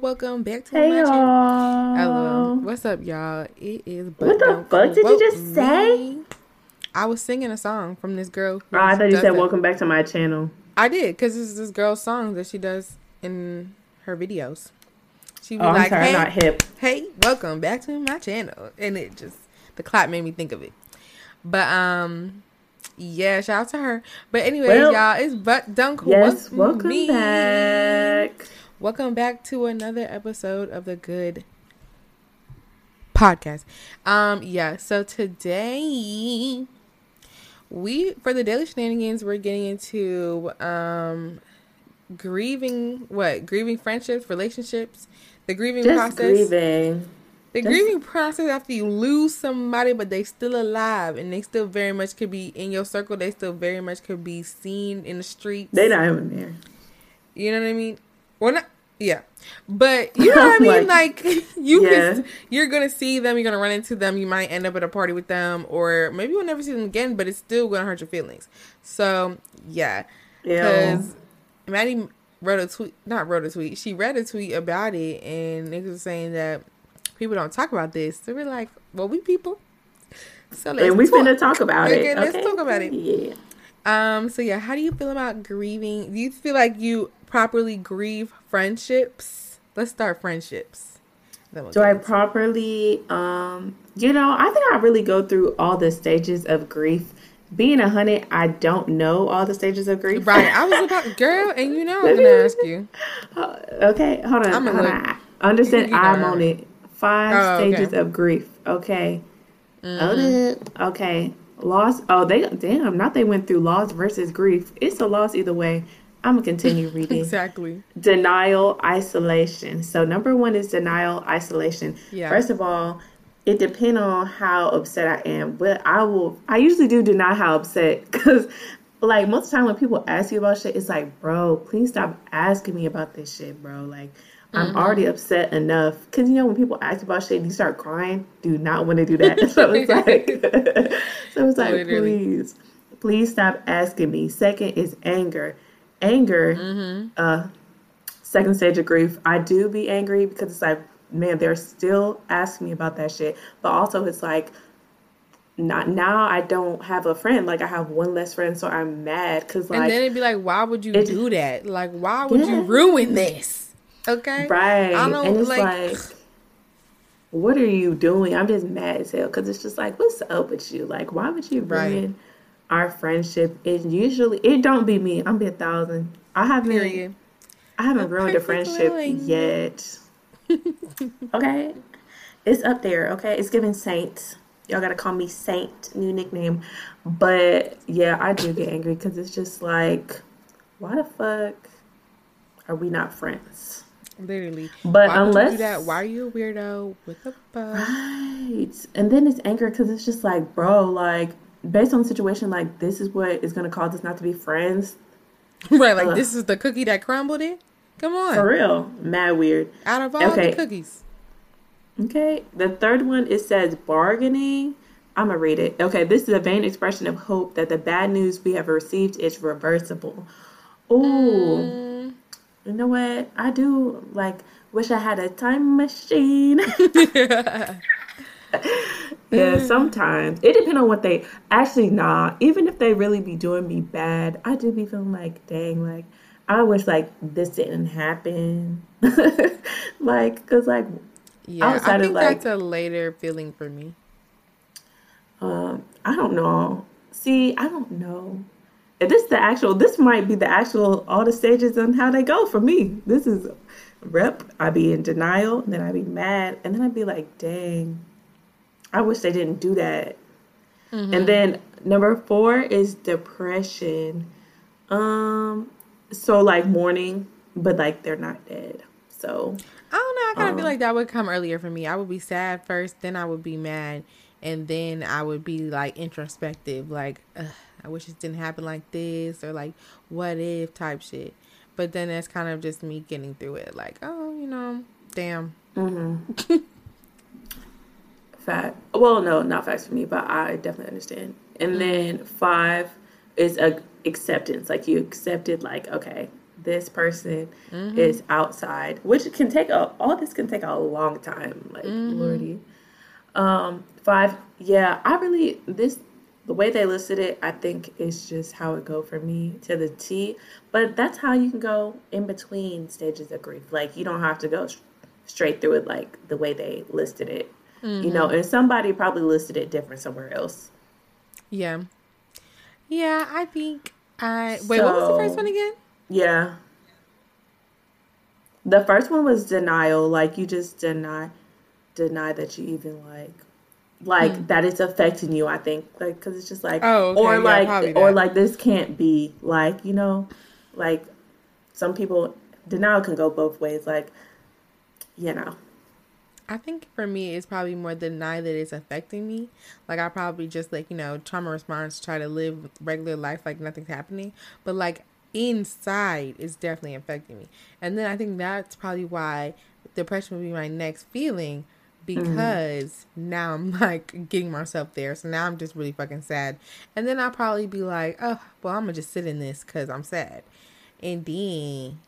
welcome back to Hey my channel. y'all. Hello, what's up, y'all? It is. But What the fuck did you just say? Me. I was singing a song from this girl. Oh, I thought you said welcome back to my channel. I did because this is this girl's song that she does in her videos. She was Oh, like, sorry, "Hey, not hip. hey, welcome back to my channel," and it just the clap made me think of it. But um, yeah, shout out to her. But anyways, Well, y'all, it's but dunk. Yes, Welcome welcome me. back. Welcome back to another episode of the Good Podcast. Um, yeah, so today we for the daily shenanigans we're getting into um grieving what grieving friendships relationships the grieving Just process grieving. the just- grieving process after you lose somebody but they still alive and they still very much could be in your circle they still very much could be seen in the streets They not even there. you know what I mean? Well, not yeah, but you know what I mean. Like, Like you yeah. can, you're gonna see them. You're gonna run into them. You might end up at a party with them, or maybe you'll never see them again. But it's still gonna hurt your feelings. So yeah, Yeah. because Maddie wrote a tweet. Not wrote a tweet. She read a tweet about it, and it was saying that people don't talk about this. So we're like, well, we people. So let's And we talk. finna talk about Okay, it. let's talk about it. Yeah. Um, so yeah, how do you feel about grieving? Do you feel like you properly grieve friendships? Let's start friendships. We'll Do I into- properly um you know, I think I really go through all the stages of grief. Being a hundred, I don't know all the stages of grief. Right, I was about girl, and you know I'm gonna ask you. Uh, okay, hold on. I'ma hold look. on. Understand You I'm on it. Five Oh, okay. stages of grief. Okay. Mm-hmm. Okay. Loss. Oh, they damn. Not they went through loss versus grief. It's a loss either way. I'm gonna continue reading. Exactly. Denial, isolation. So number one is denial, isolation. Yeah. First of all, it depends on how upset I am, but I will. I usually do deny how upset because, like most of the time when people ask you about shit, it's like, bro, please stop asking me about this shit, bro. Like. I'm Mm-hmm. already upset enough because you know when people ask about shit and you start crying, do not want to do that. so it's like, so it's like, Literally. please, please stop asking me. Second is anger. Anger, Mm-hmm. uh, second stage of grief, I do be angry because it's like, man, they're still asking me about that shit. But also, it's like, not now. I don't have a friend. Like I have one less friend, so I'm mad because like. and then it'd be like, why would you it- do that? Like, why would you ruin this? Okay, right? I don't and it's like. like, what are you doing? I'm just mad as hell because it's just like, what's up with you? Like, why would you Right. Our friendship? is usually it don't be me. I'm be a thousand. I haven't. period. I haven't ruined a friendship line. yet. okay. It's up there, okay? It's giving Saint. Y'all gotta call me Saint, new nickname. But yeah, I do get angry because it's just like, why the fuck are we not friends? Literally. But why would you do unless- that? Why are you a weirdo? with a fuck? Right. And then it's anger because it's just like, bro, like, based on the situation, like, this is what is gonna cause us not to be friends. right, like Ugh. this is the cookie that crumbled it. Come on, For real. Mad weird. out of all Okay. the cookies. Okay. The third one it says bargaining. I'm gonna read it. Okay, this is a vain expression of hope that the bad news we have received is reversible. Ooh, Mm, you know what? I do like wish I had a time machine. yeah, sometimes it depends on what they actually nah. Even if they really be doing me bad, I do be feeling like, dang, like I wish like this didn't happen. like, cause like yeah, I Outside of, think like- that's a later feeling for me. Um, I don't know. See, I don't know. If this the actual, this might be the actual all the stages and how they go for me. This is rep. I be in denial, then I be mad, and then I'd be like, dang, I wish they didn't do that. And then number four is depression. Um, so like mourning, but like they're not dead. So I don't know. I kind of Um, feel like that would come earlier for me. I would be sad first, then I would be mad, and then I would be like introspective, like Ugh, I wish it didn't happen like this, or like what if type shit. But then that's kind of just me getting through it, like oh, you know, damn. Fact. Well, no, not facts for me, but I definitely understand. And then five is a acceptance. Like you accepted, like okay, this person mm-hmm. is outside, which can take a all this can take a long time. Like mm-hmm. lordy. Um, five. Yeah, I really this the way they listed it. I think is just how it go for me to the T. But that's how you can go in between stages of grief. Like you don't have to go straight through it like the way they listed it. Mm-hmm. You know, mm-hmm. and somebody probably listed it different somewhere else. Yeah. Yeah, I think I wait, so, what was the first one again? Yeah. The first one was denial, like you just deny deny that you even like like hmm. that it's affecting you, I think. Like cuz it's just like oh, okay, or yeah, like or like this can't be like, you know, like some people denial can go both ways like you know. I think for me, it's probably more deny that it's affecting me. Like I probably just like you know trauma response, try to live regular life like nothing's happening, but like inside is definitely affecting me. And then I think that's probably why depression would be my next feeling because mm. now I'm like getting myself there. So now I'm just really fucking sad. And then I'll probably be like, oh, well, I'm gonna just sit in this because I'm sad. And then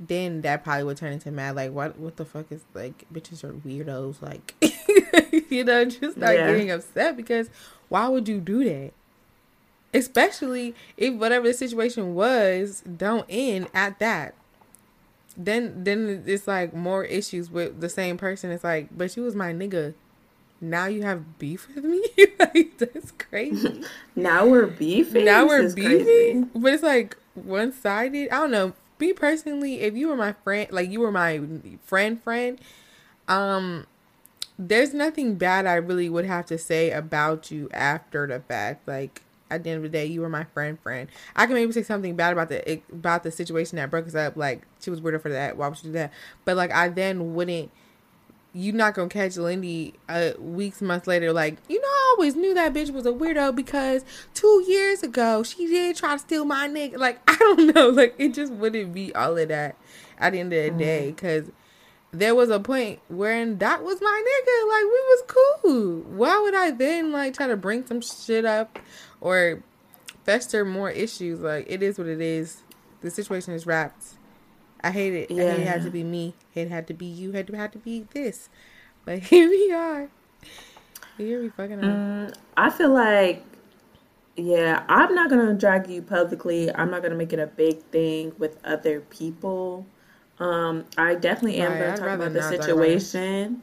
then that probably would turn into mad. Like, what? What the fuck is like? Bitches are weirdos. Like, you know, just start yeah. getting upset because why would you do that? Especially if whatever the situation was don't end at that. Then, then it's like more issues with the same person. It's like, but you was my nigga. Now you have beef with me. like, that's crazy. now we're beefing. Now we're beefing. Crazy. But it's like one sided. I don't know me personally, if you were my friend, like you were my friend, friend, um, there's nothing bad I really would have to say about you after the fact. Like at the end of the day, you were my friend, friend. I can maybe say something bad about the about the situation that broke us up. Like she was weirder for that. Why would she do that? But like I then wouldn't you're not gonna catch Lindy uh, weeks, months later, like, you know, I always knew that bitch was a weirdo because two years ago she did try to steal my nigga. Like, I don't know, like, it just wouldn't be all of that at the end of the mm. day because there was a point where that was my nigga. Like, we was cool. Why would I then, like, try to bring some shit up or fester more issues? Like, it is what it is. The situation is wrapped I hate it. Yeah. I hate it had to be me. It had to be you. It had to be this. But here we are. Here we fucking are. Mm, I feel like, yeah, I'm not gonna drag you publicly. I'm not gonna make it a big thing with other people. Um, I definitely am right, gonna I'd talk about the situation,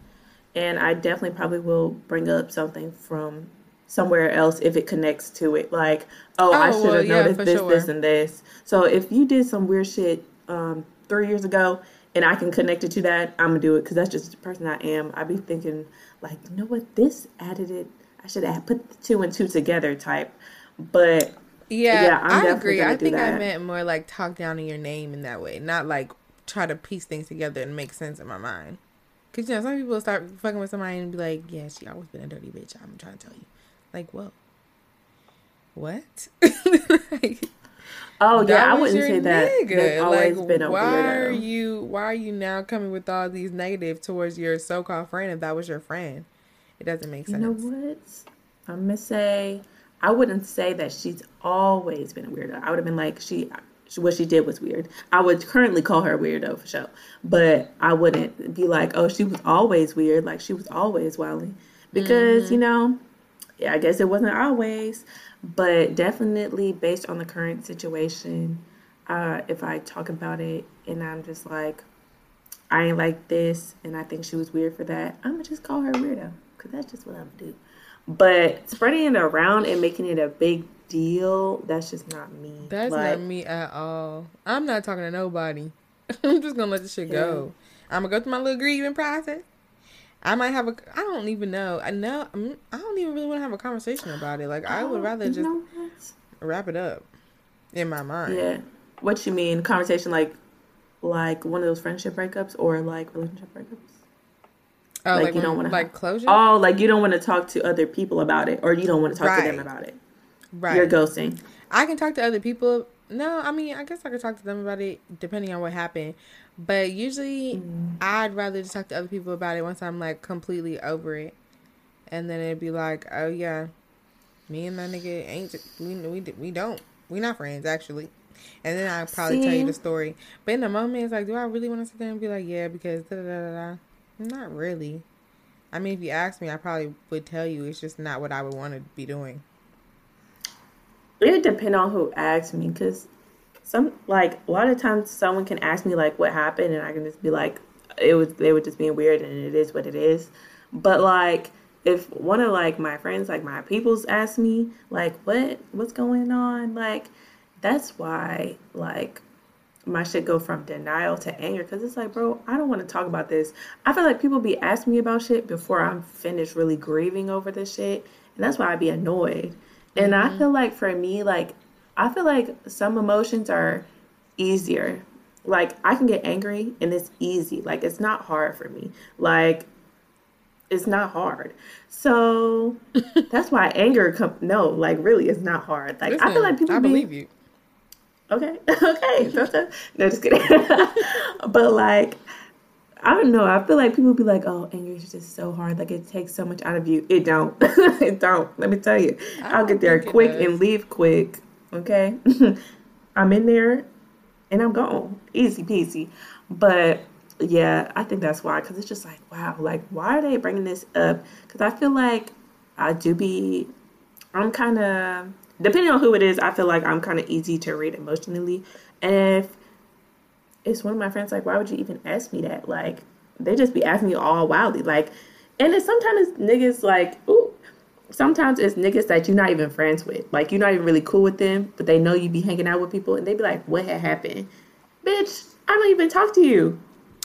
and I definitely probably will bring up something from somewhere else if it connects to it. Like, oh, oh I should have well, noticed yeah, this, sure. this, and this. So if you did some weird shit um, three years ago and I can connect it to that, I'm gonna do it because that's just the person I am. I'd be thinking like, you know what, this added it. I should have put the two and two together type. But yeah, yeah i agree. I think that. I meant more like talk down in your name in that way, not like try to piece things together and make sense in my mind. Cause you know some people start fucking with somebody and be like, yeah, she always been a dirty bitch. I'm trying to tell you, like, whoa, what? like, Oh yeah, I wouldn't say that. Nigga. always like, been a why weirdo. are you? Why are you now coming with all these negative towards your so-called friend? If that was your friend, it doesn't make sense. You know what? I'm gonna say I wouldn't say that she's always been a weirdo. I would have been like she, what she did was weird. I would currently call her a weirdo for sure, but I wouldn't be like, oh, she was always weird. Like she was always wilding, because mm-hmm. you know, I guess it wasn't always. But definitely based on the current situation, uh, if I talk about it and I'm just like, I ain't like this, and I think she was weird for that, I'm gonna just call her weirdo because that's just what I'm gonna do. But spreading it around and making it a big deal, that's just not me. That's like, not me at all. I'm not talking to nobody. I'm just gonna let this shit yeah. go. I'm gonna go through my little grieving process. I might have a. I don't even know. I know. I don't even really want to have a conversation about it. Like I would oh, rather just wrap it up in my mind. Yeah. What you mean? Conversation like, like one of those friendship breakups or like relationship breakups. Oh, like, like you don't want to like closure. Oh, like you don't want to talk to other people about it, or you don't want to talk right. to them about it. Right. You're ghosting. I can talk to other people. No, I mean, I guess I could talk to them about it depending on what happened. But usually, mm. I'd rather just talk to other people about it once I'm like completely over it, and then it'd be like, oh yeah, me and my nigga ain't we we we don't we not friends actually. And then I'll probably See? tell you the story. But in the moment, it's like, do I really want to sit there and be like, yeah, because da da da da? Not really. I mean, if you ask me, I probably would tell you. It's just not what I would want to be doing. It would depend on who asks me, because some like a lot of times someone can ask me like what happened, and I can just be like, it was they were just being weird, and it is what it is. But like if one of like my friends, like my peoples, ask me like what what's going on, like that's why like my shit go from denial to anger because it's like, bro, I don't want to talk about this. I feel like people be asking me about shit before I'm finished really grieving over this shit, and that's why I be annoyed. And mm-hmm. I feel like for me, like I feel like some emotions are easier. Like I can get angry and it's easy. Like it's not hard for me. Like it's not hard. So that's why anger come no, like really it's not hard. Like Listen, I feel like people I believe be, you. Okay. okay. no, just kidding. but like I don't know. I feel like people be like, "Oh, anger is just so hard. Like it takes so much out of you." It don't. it don't. Let me tell you. I'll get there quick and leave quick. Okay. I'm in there, and I'm gone. Easy peasy. But yeah, I think that's why. Because it's just like, wow, like why are they bringing this up? Because I feel like I do be. I'm kind of depending on who it is. I feel like I'm kind of easy to read emotionally, and if it's one of my friends like, why would you even ask me that? Like, they just be asking you all wildly. Like, and it's sometimes niggas like, ooh, sometimes it's niggas that you're not even friends with. Like, you're not even really cool with them, but they know you be hanging out with people, and they be like, what had happened? Bitch, I don't even talk to you.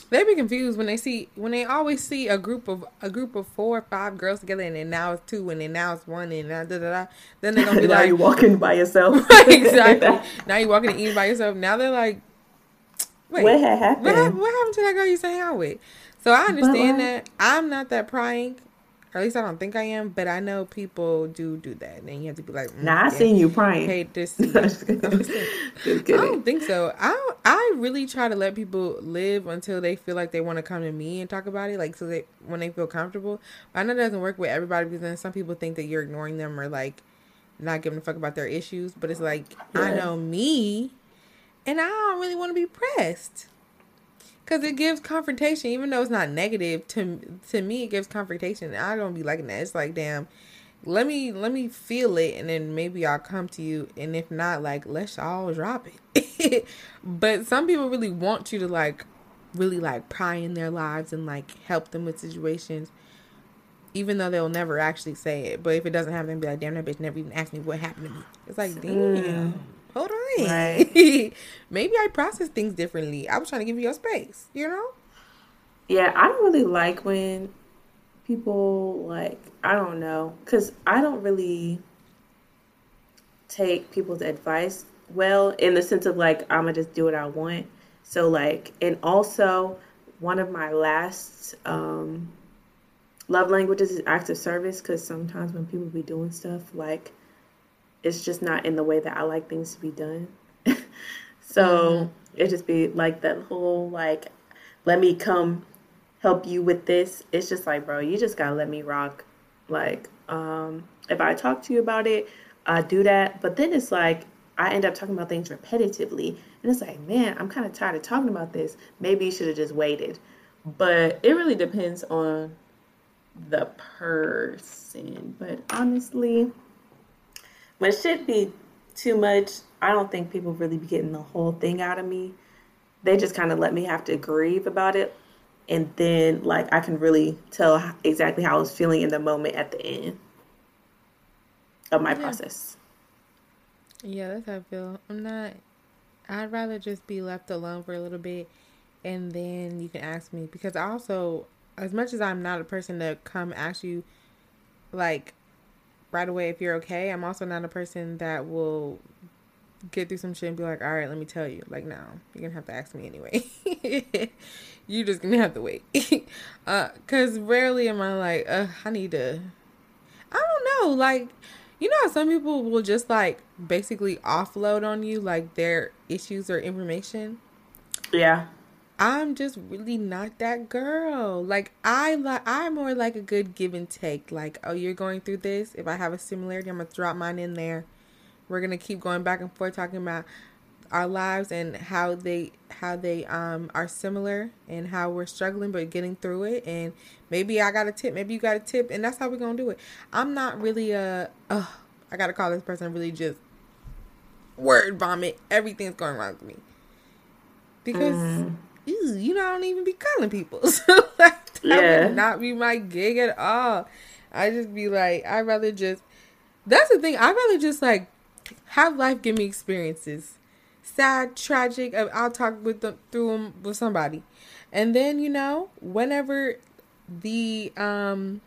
They be confused when they see when they always see a group of a group of four or five girls together, and then now it's two, and then now it's one, and da da da. Then they're gonna be like now like, you walking by yourself. exactly. now you're walking and eating by yourself. Now they're like, Wait, what had happened? What, what, happened to that girl you hang out with? So I understand that. I'm not that prying. Or at least I don't think I am, but I know people do do that, and you have to be like, mm, "Nah, I yeah, seen you prying." To see. I don't think so. I I really try to let people live until they feel like they want to come to me and talk about it, like so they when they feel comfortable. But I know that doesn't work with everybody because then some people think that you're ignoring them or like not giving a fuck about their issues. But it's like yeah. I know me and I don't really want to be pressed because it gives confrontation, even though it's not negative to to me. It gives confrontation. I don't be liking that. It's like, damn, let me let me feel it, and then maybe I'll come to you. And if not, like, let's all drop it. but some people really want you to like really like pry in their lives and like help them with situations even though they'll never actually say it. But if it doesn't happen, be like, damn, that bitch never even asked me what happened to me. It's like, damn. Mm hold on. Right. Maybe I process things differently. I was trying to give you your space, you know? Yeah, I don't really like when people like I don't know cuz I don't really take people's advice well in the sense of like I'm going to just do what I want. So like and also one of my last um love languages is acts of service cuz sometimes when people be doing stuff like it's just not in the way that I like things to be done. so mm-hmm. it just be like that whole like, let me come help you with this. It's just like, bro, you just gotta let me rock. Like, um, if I talk to you about it, I do that. But then it's like I end up talking about things repetitively, and it's like, man, I'm kind of tired of talking about this. Maybe you should have just waited. But it really depends on the person. But honestly, when shit be too much, I don't think people really be getting the whole thing out of me. They just kind of let me have to grieve about it. And then, like, I can really tell exactly how I was feeling in the moment at the end of my yeah. process. Yeah, that's how I feel. I'm not, I'd rather just be left alone for a little bit and then you can ask me. Because I also, as much as I'm not a person to come ask you, like, right away if you're okay. I'm also not a person that will get through some shit and be like, all right, let me tell you. Like, no, you're gonna have to ask me anyway. you're just gonna have to wait. uh, cause rarely am I like, uh, I need to. I don't know, like, you know some people will just like basically offload on you like their issues or information. Yeah. I'm just really not that girl. Like I like I'm more like a good give and take. Like, oh, you're going through this. If I have a similarity, I'm gonna drop mine in there. We're gonna keep going back and forth talking about our lives and how they how they um are similar and how we're struggling but getting through it and maybe I got a tip, maybe you got a tip and that's how we're gonna do it. I'm not really a uh I gotta call this person really just word vomit. Everything's going wrong with me. Because mm. Ew, you know I don't even be calling people. So like that yeah. would not be my gig at all. I just be like, I'd rather just that's the thing, I'd rather just like have life give me experiences sad, tragic. Uh, I'll talk with them through them with somebody, and then you know whenever the um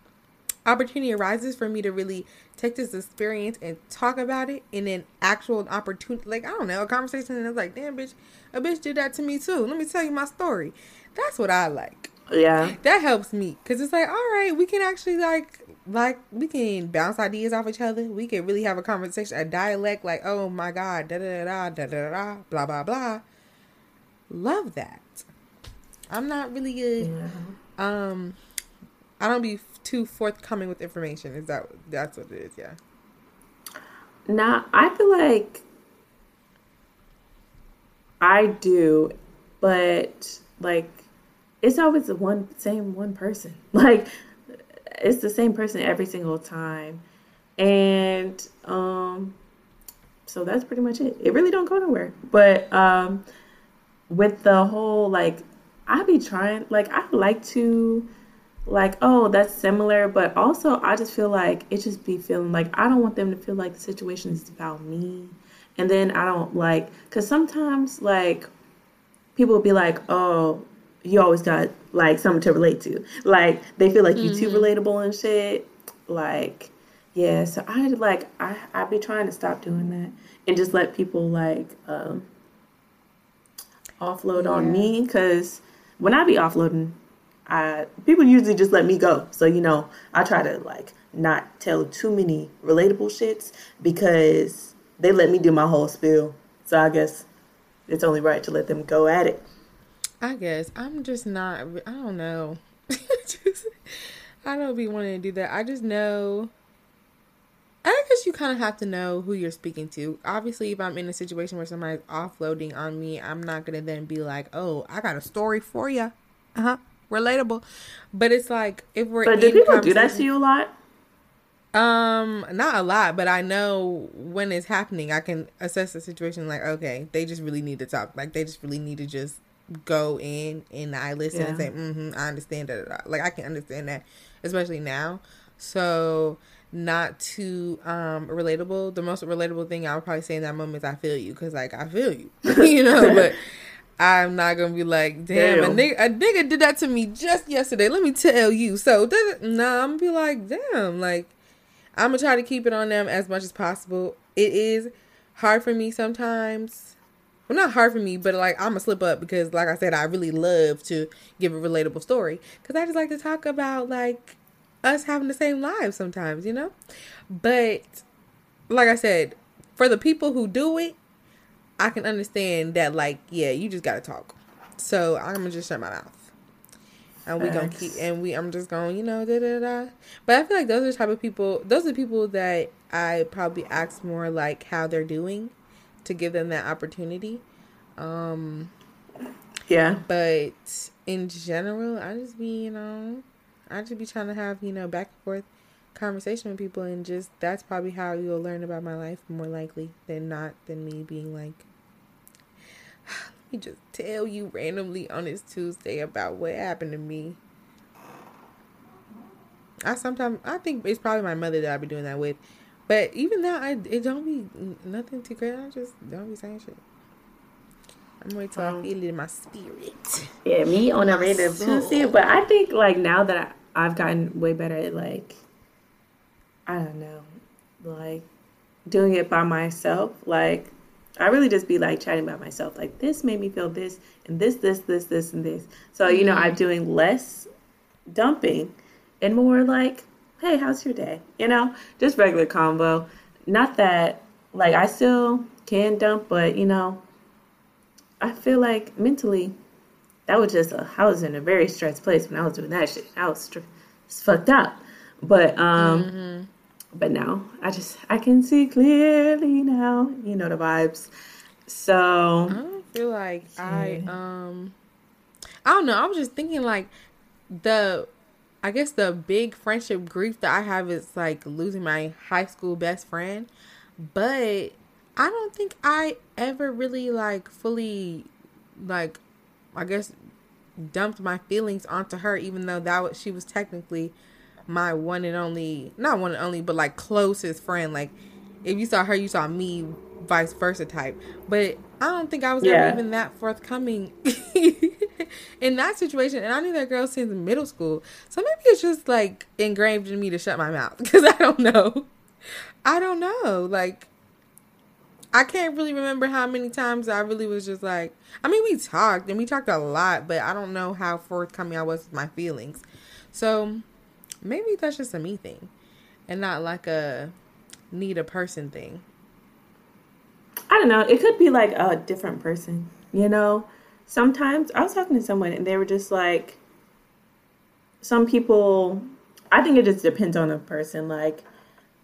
opportunity arises for me to really take this experience and talk about it in an actual opportunity, like I don't know, a conversation, and it's like, damn, bitch, a bitch did that to me too. Let me tell you my story. That's what I like. Yeah, that helps me because it's like, all right, we can actually like like we can bounce ideas off each other. We can really have a conversation, a dialect like, oh my god, da da da da da da, blah blah blah. Love that. I'm not really good. Yeah. Um, I don't be too forthcoming with information. Is that that's what it is? Yeah. Now I feel like I do, but like it's always the one same one person. Like it's the same person every single time. And um so that's pretty much it. It really don't go nowhere. But um with the whole like I be trying like I like to like oh that's similar but also I just feel like it just be feeling like I don't want them to feel like the situation is about me and then I don't like cuz sometimes like people will be like oh you always got like something to relate to. Like they feel like mm-hmm. you too mm-hmm. relatable and shit. Like yeah, so I like I I be trying to stop doing that and just let people like um offload yeah. on me because when I be offloading, I people usually just let me go. So you know I try to like not tell too many relatable shits because they let me do my whole spiel. So I guess it's only right to let them go at it. I guess I'm just not. I don't know. just, I don't be wanting to do that. I just know. I guess you kind of have to know who you're speaking to. Obviously, if I'm in a situation where somebody's offloading on me, I'm not gonna then be like, "Oh, I got a story for you." Uh huh. Relatable, but it's like if we're. But do people do that to you a lot? Um, not a lot, but I know when it's happening, I can assess the situation. Like, okay, they just really need to talk. Like, they just really need to just go in and I listen yeah. and say, mm-hmm, I understand that. Like I can understand that, especially now. So not too um relatable. The most relatable thing I would probably say in that moment is I feel you because like I feel you, you know. but I'm not gonna be like, damn, damn, A, nigga, a nigga did that to me just yesterday. Let me tell you. So no, nah, I'm gonna be like, damn, like I'm gonna try to keep it on them as much as possible. It is hard for me sometimes well not hard for me but like i'm gonna slip up because like i said i really love to give a relatable story because i just like to talk about like us having the same lives sometimes you know but like i said for the people who do it i can understand that like yeah you just gotta talk so i'm gonna just shut my mouth and we gonna keep and we i'm just going you know da da da but i feel like those are the type of people those are the people that i probably ask more like how they're doing to give them that opportunity. Um, yeah. But in general, I just be, you know, I just be trying to have, you know, back and forth conversation with people and just that's probably how you'll learn about my life more likely than not than me being like me just tell you randomly on this Tuesday about what happened to me. I sometimes I think it's probably my mother that I be doing that with but even that, I it don't be nothing too crazy. I just don't be saying shit. I'm waiting till um, I feel it in my spirit. Yeah, me on a random Tuesday. But I think like now that I, I've gotten way better at like, I don't know, like doing it by myself. Like I really just be like chatting about myself. Like this made me feel this and this, this, this, this, and this. So you know, I'm mm-hmm. doing less dumping and more like hey, how's your day? You know, just regular combo. Not that, like, I still can dump, but, you know, I feel like mentally, that was just, a, I was in a very stressed place when I was doing that shit. I was str- fucked up. But, um, mm-hmm. But now I just, I can see clearly now, you know, the vibes. So I feel like I um I don't know. I was just thinking like the I guess the big friendship grief that I have is like losing my high school best friend. But I don't think I ever really like fully like I guess dumped my feelings onto her even though that was she was technically my one and only not one and only but like closest friend. Like if you saw her you saw me vice versa type. But i don't think i was Yeah. ever even that forthcoming in that situation. And i knew that girl since middle school. So maybe it's just like engraved in me to shut my mouth because i don't know. I don't know. Like I can't really remember how many times I really was just like, I mean, we talked and we talked a lot, but I don't know how forthcoming I was with my feelings. So maybe that's just a me thing and not like a need a person thing. I don't know. It could be like a different person, you know? Sometimes I was talking to someone and they were just like, some people, I think it just depends on the person. Like,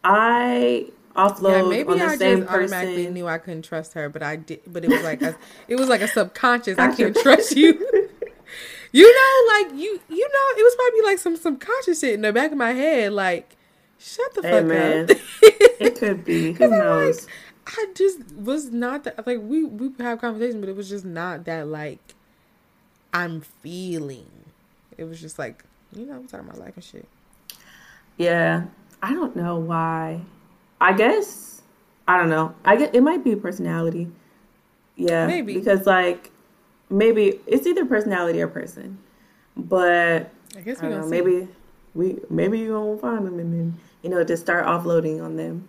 I Yeah, offload maybe on the I same just automatically knew I couldn't trust her, but I did. But it was like a, it was like a subconscious. I can't trust you. you know, like you, you know, it was probably like some subconscious shit in the back of my head. Like, shut the Hey, fuck man. up. It could be. Who knows? like, I just was not that like we we have conversation, but it was just not that like I'm feeling. It was just like you know, I'm talking about life and shit. Yeah, I don't know why. I guess I don't know. I get it might be personality. Yeah, Maybe. because like maybe it's either personality or person. But I guess I we don't know, maybe we maybe you gonna find them and then you know just start offloading on them.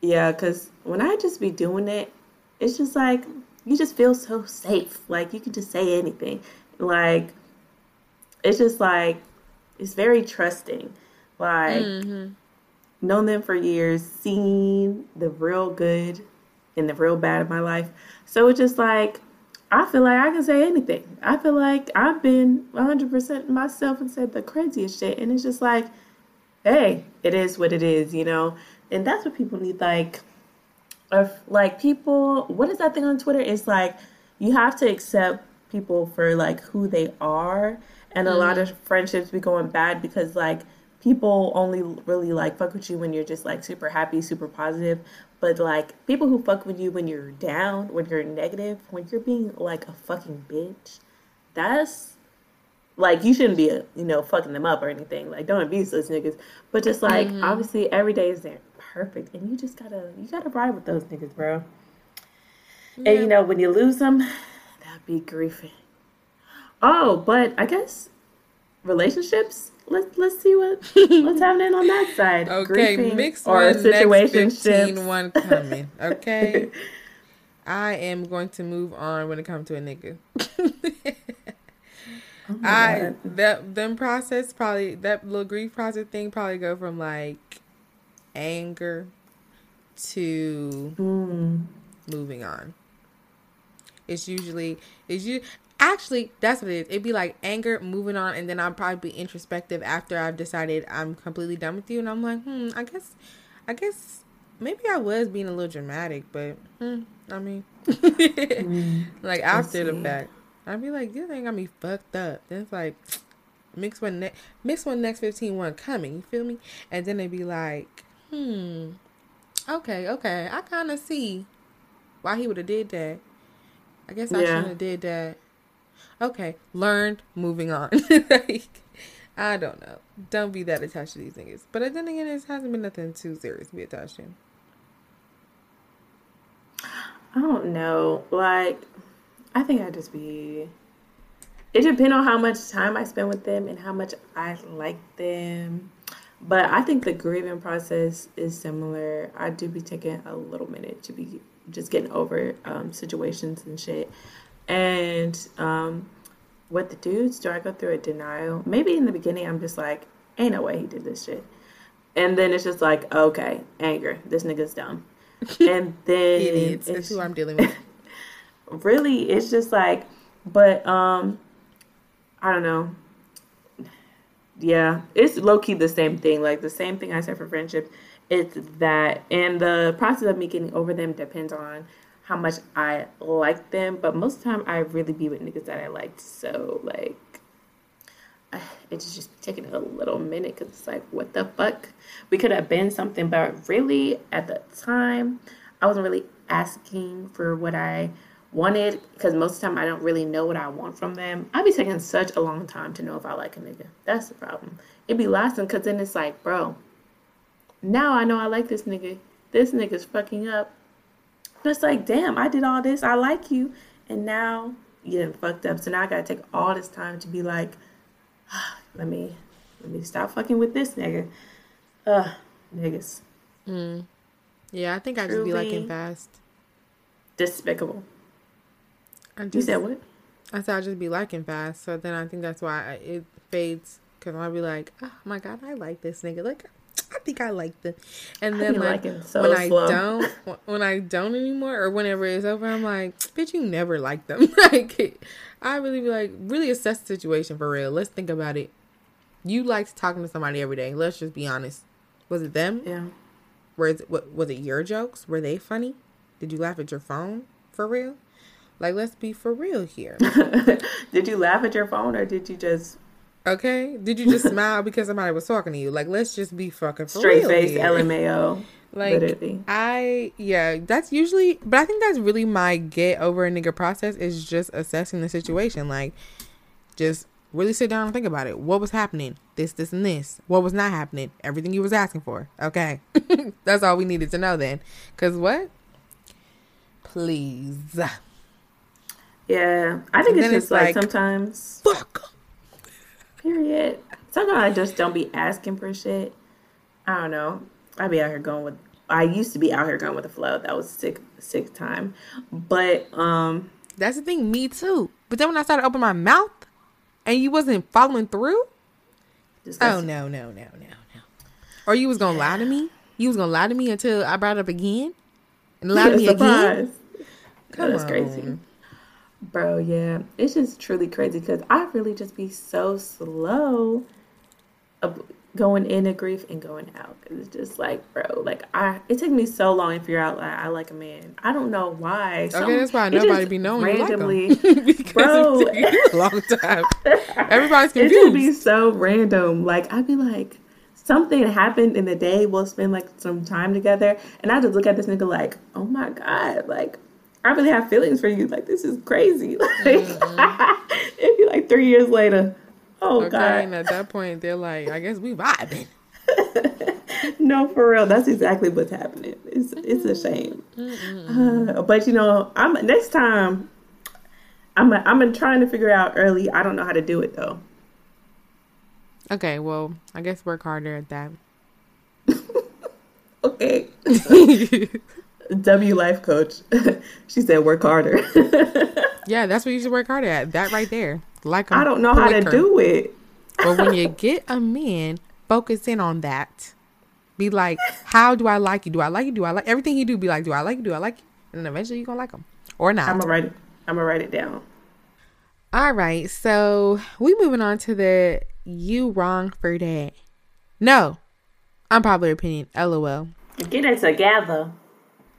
Yeah, because when I just be doing it, it's just like you just feel so safe. Like you can just say anything. Like it's just like it's very trusting. Like Mm-hmm. known them for years, seen the real good and the real bad of my life. So it's just like I feel like I can say anything. I feel like I've been 100% myself and said the craziest shit. And it's just like, hey, it is what it is, you know? And that's what people need. Like, if, like people, what is that thing on Twitter? It's like you have to accept people for like who they are. And a lot mm-hmm. of friendships be going bad because like people only really like fuck with you when you're just like super happy, super positive. But like people who fuck with you when you're down, when you're negative, when you're being like a fucking bitch, that's like you shouldn't be you know fucking them up or anything. Like don't abuse those niggas. But just like mm-hmm. obviously every day is there perfect, and you just gotta you gotta ride with those niggas, bro. And you know when you lose them, that'd be griefing. Oh, but I guess relationships. Let's let's see what what's happening on that side. Okay, mixed or one, situationships. 15 one coming. Okay. I am going to move on when it comes to a nigga. Oh I God. that them process probably that little grief process thing probably go from like anger to Mm. moving on. It's usually it's you actually that's what it is. It'd be like anger, moving on, and then I'll probably be introspective after I've decided I'm completely done with you, and I'm like, hmm, I guess, I guess maybe I was being a little dramatic, but hmm, I mean, like after the fact, I'd be like, you got me fucked up. Then it's like. Mix one, next mix one next fifteen one coming. You feel me? And then they'd be like, hmm, okay, okay, I kind of see why he would have did that. I guess I Yeah. shouldn't have did that. Okay, learned, moving on. like, I don't know. Don't be that attached to these niggas. But then again, it hasn't been nothing too serious to be attached to. I don't know. Like, I think I'd just be. It depends on how much time I spend with them and how much I like them. But I think the grieving process is similar. I do be taking a little minute to be just getting over um, situations and shit. And um, with the dudes, do I go through a denial? Maybe in the beginning, I'm just like, ain't no way he did this shit. And then it's just like, okay, anger. This nigga's dumb. And then Idiots. That's it's who I'm dealing with. really it's just like but um i don't know yeah it's low-key the same thing like the same thing i said for friendship it's that and the process of me getting over them depends on how much I like them, but most of the time I really be with niggas that I liked. So like, it's just taking a little minute because it's like, what the fuck? We could have been something, but really at the time, I wasn't really asking for what I wanted because most of the time I don't really know what I want from them. I'd be taking such a long time to know if I like a nigga. That's the problem. It'd be lasting because then it's like, bro, now I know I like this nigga. This nigga's fucking up. But it's like, damn, I did all this. I like you. And now you done fucked up. So now I gotta take all this time to be like, let me let me stop fucking with this nigga. Ugh, niggas. Mm. Yeah, I think I just be liking fast. Despicable. I just, you said what? I said I just be liking fast. So then I think that's why I, it fades. Cause I'll be like, oh my god, I like this nigga. Like, I think I like them. And then like so when I don't, when I don't anymore, or whenever it's over, I'm like, bitch, you never like them. like, I really be like, really assess the situation for real. Let's think about it. You liked talking to somebody every day. Let's just be honest. Was it them? Yeah. Was it, was it your jokes? Were they funny? Did you laugh at your phone for real? Like, let's be for real here. did you laugh at your phone or did you just Okay. Did you just smile because somebody was talking to you? Like, let's just be fucking straight face LMAO. Like literally. I yeah, that's usually but I think that's really my get over a nigga process is just assessing the situation. Like just really sit down and think about it. What was happening? This, this, and this. What was not happening? Everything you was asking for. Okay. that's all we needed to know then. Cause what? Please. Yeah. I think it's just it's like, like sometimes fuck Period. Sometimes I just don't be asking for shit. I don't know. I be out here going with. I used to be out here going with the flow. That was sick, sick time. But um, that's the thing. Me too. But then when I started opening my mouth, and you wasn't following through. Oh no no no no no. Or you was gonna lie to me. You was gonna lie to me until I brought it up again, and lie to me again. Come that's on. crazy. Bro, yeah. It's just truly crazy because I really just be so slow of going into grief and going out. It's just like, bro, like I it took me so long to figure out like I like a man. I don't know why. Some, okay, that's why nobody be knowing randomly. Like bro, it a long time. Everybody's confused. It would be so random. Like I'd be like something happened in the day. We'll spend like some time together, and I just look at this nigga like, oh my god, like I really have feelings for you. Like this is crazy. Like mm-hmm. it'd be like three years later. Oh okay, God. And at that point, they're like, I guess we vibing. no, for real. That's exactly what's happening. It's it's a shame. Uh, but you know, I'm next time. I'm a, I'm trying to figure out early. I don't know how to do it though. Okay, well, I guess work harder at that. okay. W life coach. she said work harder. yeah, that's what you should work harder at. That right there. Like I don't know quicker. how to do it. but when you get a man, focus in on that. Be like, how do I like you? Do I like you? Do I like everything he do? Be like, do I like you? Do I like you? And then eventually you're gonna like him or not. I'm gonna write it. I'm gonna write it down. All right, so we moving on to the you wrong for that. No, unpopular opinion. LOL. Get it together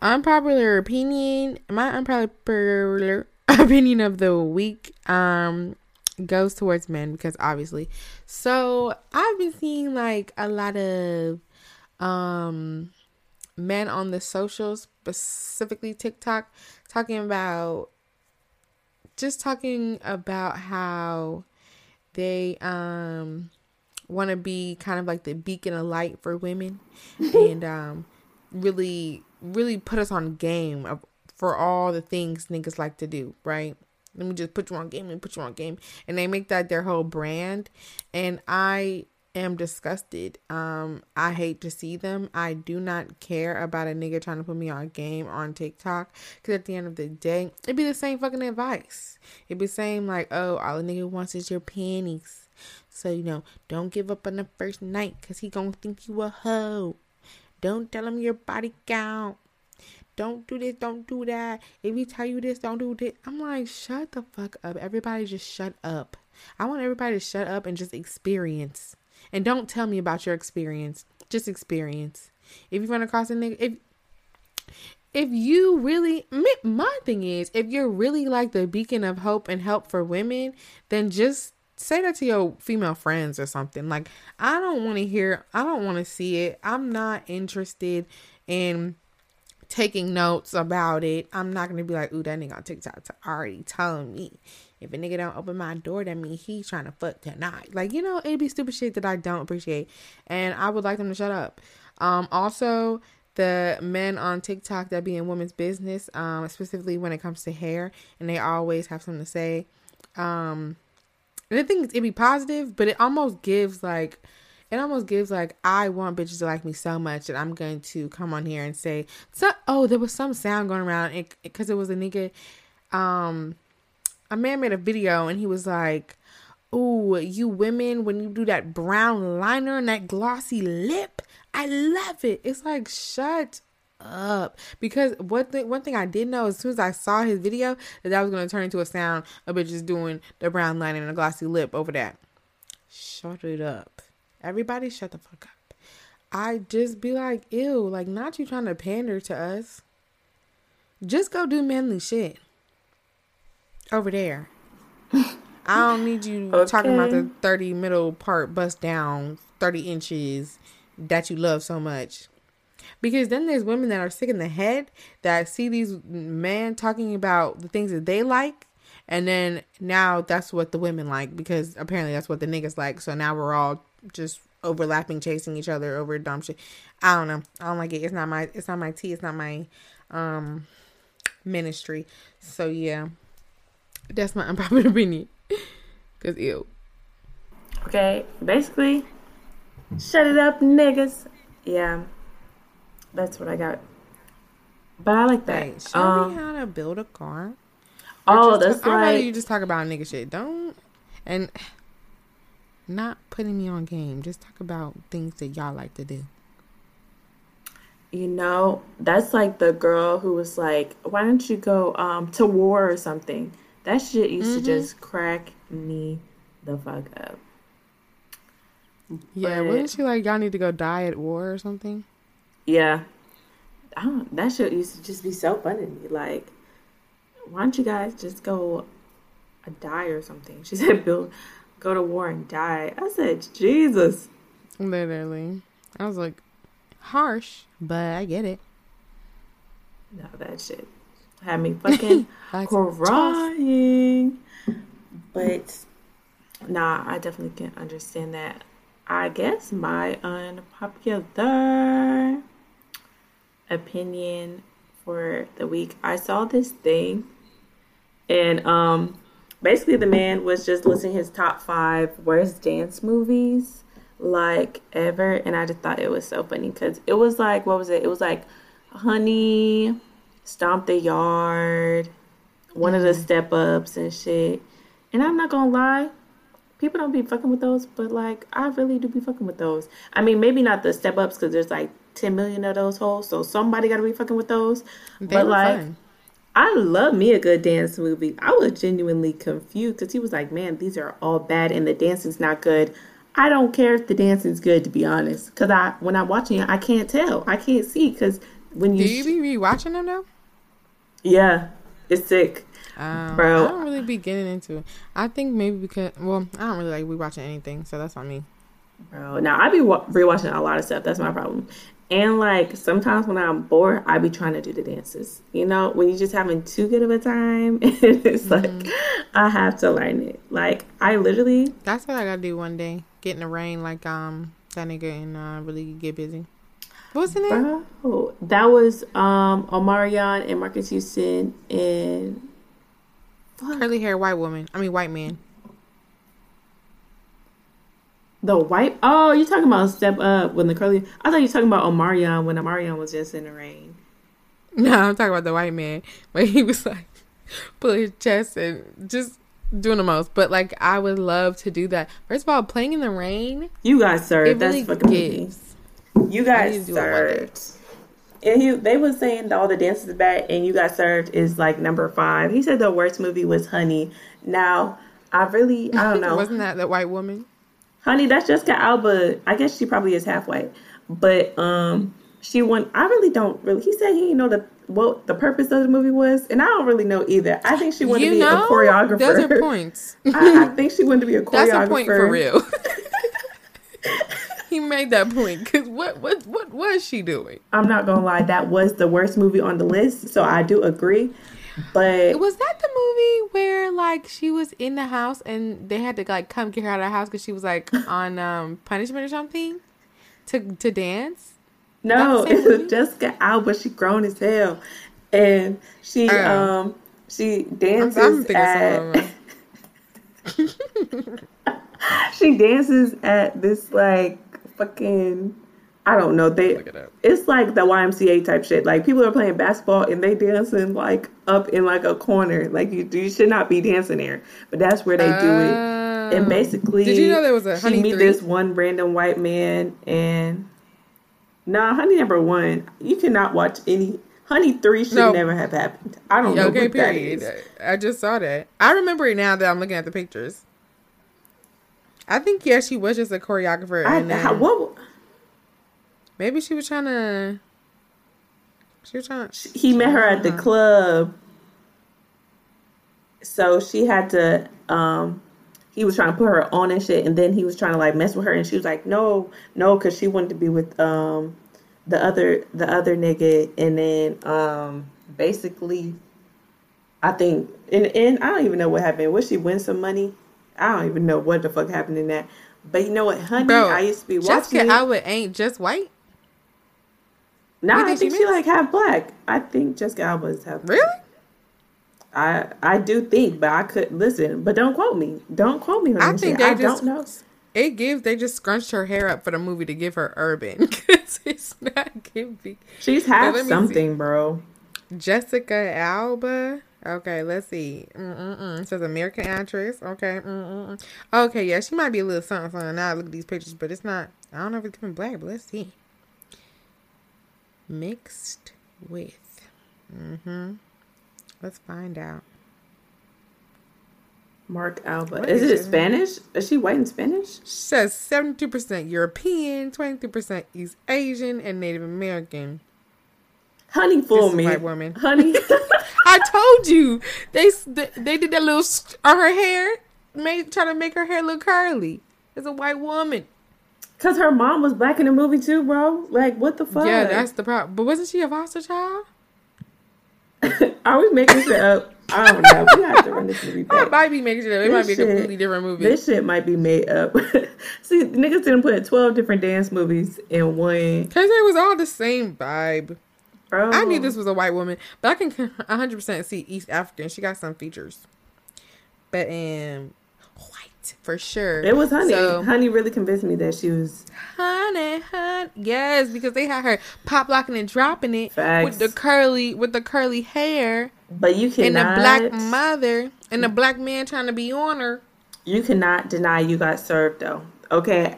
unpopular opinion my unpopular opinion of the week um goes towards men because obviously so i've been seeing like a lot of um men on the socials specifically tiktok talking about just talking about how they um want to be kind of like the beacon of light for women and um really really put us on game of, for all the things niggas like to do, right? Let me just put you on game and put you on game. And they make that their whole brand. And I am disgusted. Um, I hate to see them. I do not care about a nigga trying to put me on game on TikTok. Cause at the end of the day, it'd be the same fucking advice. It'd be saying like, oh, all a nigga wants is your panties. So, you know, don't give up on the first night cause he gonna think you a hoe. Don't tell them your body count. Don't do this, don't do that. If he tell you this, don't do this. I'm like, shut the fuck up. Everybody just shut up. I want everybody to shut up and just experience. And don't tell me about your experience. Just experience. If you run across a nigga, if if you really my thing is if you're really like the beacon of hope and help for women then just say that to your female friends or something like i don't want to hear i don't want to see it. I'm not interested in taking notes about it. I'm not gonna be like ooh that nigga on tiktok already told me. If a nigga don't open my door that means he's trying to fuck tonight. Like you know it'd be stupid shit that i don't appreciate and i would like them to shut up. Um also the men on TikTok that be in women's business, um, specifically when it comes to hair, and they always have something to say. Um, and I think it be positive, but it almost gives like, it almost gives like I want bitches to like me so much that I'm going to come on here and say, so oh, there was some sound going around because it, it was a nigga, um, a man made a video and he was like, "Oh, you women, when you do that brown liner and that glossy lip, I love it. It's like shut up because one thing one thing I did know as soon as I saw his video that that was gonna turn into a sound of bitches doing the brown line and a glossy lip over that. Shut it up. Everybody shut the fuck up. I just be like, ew, like not you trying to pander to us. Just go do manly shit. Over there. I don't need you okay. talking about the 30 middle part bust down 30 inches that you love so much. Because then there's women that are sick in the head that see these men talking about the things that they like, and then now that's what the women like because apparently that's what the niggas like. So now we're all just overlapping, chasing each other over dumb shit. I don't know. I don't like it. It's not my. It's not my tea. It's not my um ministry. So yeah, that's my unpopular opinion. Cause ew. Okay, basically, Shut it up, niggas. Yeah, that's what I got. But I like that. Wait, show um, me how to build a car. oh, that's talk, like you just talk about nigga shit. Don't and not putting me on game. Just talk about things that y'all like to do. You know, that's like the girl who was like, "Why don't you go um to war or something?" That shit used mm-hmm. to just crack me the fuck up. Yeah, but, wasn't she like y'all need to go die at war or something? Yeah, I don't. That shit used to just be so funny to me. Like, why don't you guys just go uh, die or something? She said, "Bill, go to war and die." I said, "Jesus." Literally, I was like, harsh, but I get it. No, that shit had me fucking crying. But nah, I definitely can understand that. I guess my unpopular opinion for the week, I saw this thing, and um, basically the man was just listing his top five worst dance movies like ever, and I just thought it was so funny because it was like what was it? It was like Honey, Stomp the Yard, one mm-hmm. of the mm-hmm. step ups and shit. And I'm not gonna lie, people don't be fucking with those, but like I really do be fucking with those. I mean, maybe not the step ups because there's like 10 million of those holes, so somebody got to be fucking with those. They but like, fun. I love me a good dance movie. I was genuinely confused because he was like, "Man, these are all bad and the dancing's not good." I don't care if the dancing's good, to be honest, because I when I'm watching it, I can't tell. I can't see because when you do you be rewatching them though? Yeah, it's sick. Um, Bro, I don't really be getting into it. I think maybe because well, I don't really like rewatching anything, so that's on me. Bro, now I be wa- rewatching a lot of stuff. That's my problem. And like sometimes when I'm bored, I be trying to do the dances. You know, when you're just having too good of a time, it's mm-hmm. like I have to learn it. Like I literally. That's what I gotta do one day. Get in the rain like um that nigga and uh, really get busy. What's the name? Bro, that was um Omarion and Marques Houston and Fuck. Curly hair white woman. I mean white man. The white oh, you talking about step up when the curly I thought you talking about Omarion when Omarion was just in the rain. No, I'm talking about the white man. But he was like pulling his chest and just doing the most. But like I would love to do that. First of all, playing in the rain. You guys served. That's really fucking gives. You guys served and he they was saying all the dances back, and you got served is like number five. He said the worst movie was Honey. Now I really I don't know. Wasn't that the white woman? Honey, that's Jessica Alba. I guess she probably is half white, but um, she won. I really don't really. He said he didn't know the what the purpose of the movie was, and I don't really know either. I think she wanted You to be know, a choreographer. those are points. I, I think she wanted to be a choreographer. That's a point for real. he made that point because what what what was she doing? I'm not gonna lie, that was the worst movie on the list, so I do agree. But Was that the movie where like she was in the house and they had to like come get her out of the house because she was like on um punishment or something to to dance? no, it was movie? Jessica Alba. She grown as hell, and she Oh. um she I'm, dances I'm at she dances at this like fucking I don't know they it it's like the YMCA type shit. Like people are playing basketball and they dancing like up in like a corner. Like you you should not be dancing there, but that's where they do it. And Oh. basically, Did you know there was a she Honey meet Three? this one random white man and nah, Honey number one. You cannot watch any Honey three should No. never have happened. I don't know Okay, what that period. is. I just saw that. I remember it now that I'm looking at the pictures. I think yeah, she was just a choreographer, I, and then what maybe she was trying to. She was trying. To, he met her at the club so she had to um he was trying to put her on and shit and then he was trying to like mess with her and she was like no no because she wanted to be with um the other the other nigga and then um basically i think and, and i don't even know what happened was she win some money i don't even know what the fuck happened in that but you know what honey Bro, i used to be Jessica watching it. Alba ain't just white. No you i think she she like half black i think jessica alba is half Really? I I do think, but I could listen. But don't quote me. Don't quote me on I think they I just- don't know. It gives. They just scrunched her hair up for the movie to give her urban because it's not giving. She's half me see. something, bro. Jessica Alba. Okay, let's see. Mm-mm-mm. It says American actress. Okay. Mm-mm-mm. Okay, yeah, she might be a little something. something. Now I look at these pictures, but it's not. I don't know if it's giving black, but let's see. Mixed with. Mm-hmm. Let's find out. Mark Alba. What Is is it? Spanish? Is she white and Spanish? She says 72% European, 23% East Asian, and Native American. Honey, fool me. white woman. Honey. I told you they they, did that little on her hair, made try to make her hair look curly. It's a white woman. Cause her mom was black in the movie too, bro. Like what the fuck? Yeah, that's the problem. But wasn't she a foster child? Are we making shit up? I don't know. We have to run this movie I back. might be making it up. It This might be a shit- completely different movie. This shit might be made up. See, niggas didn't put twelve different dance movies in one. Cause it was all the same vibe. Bro. I knew this was a white woman, but I can 100% see East African. She got some features, but um, for sure. It was honey. So, honey really convinced me that she was honey, honey, yes, because they had her pop locking and dropping it Facts. with the curly with the curly hair But you and the black mother and the black man trying to be on her. you cannot deny you got served though. Okay.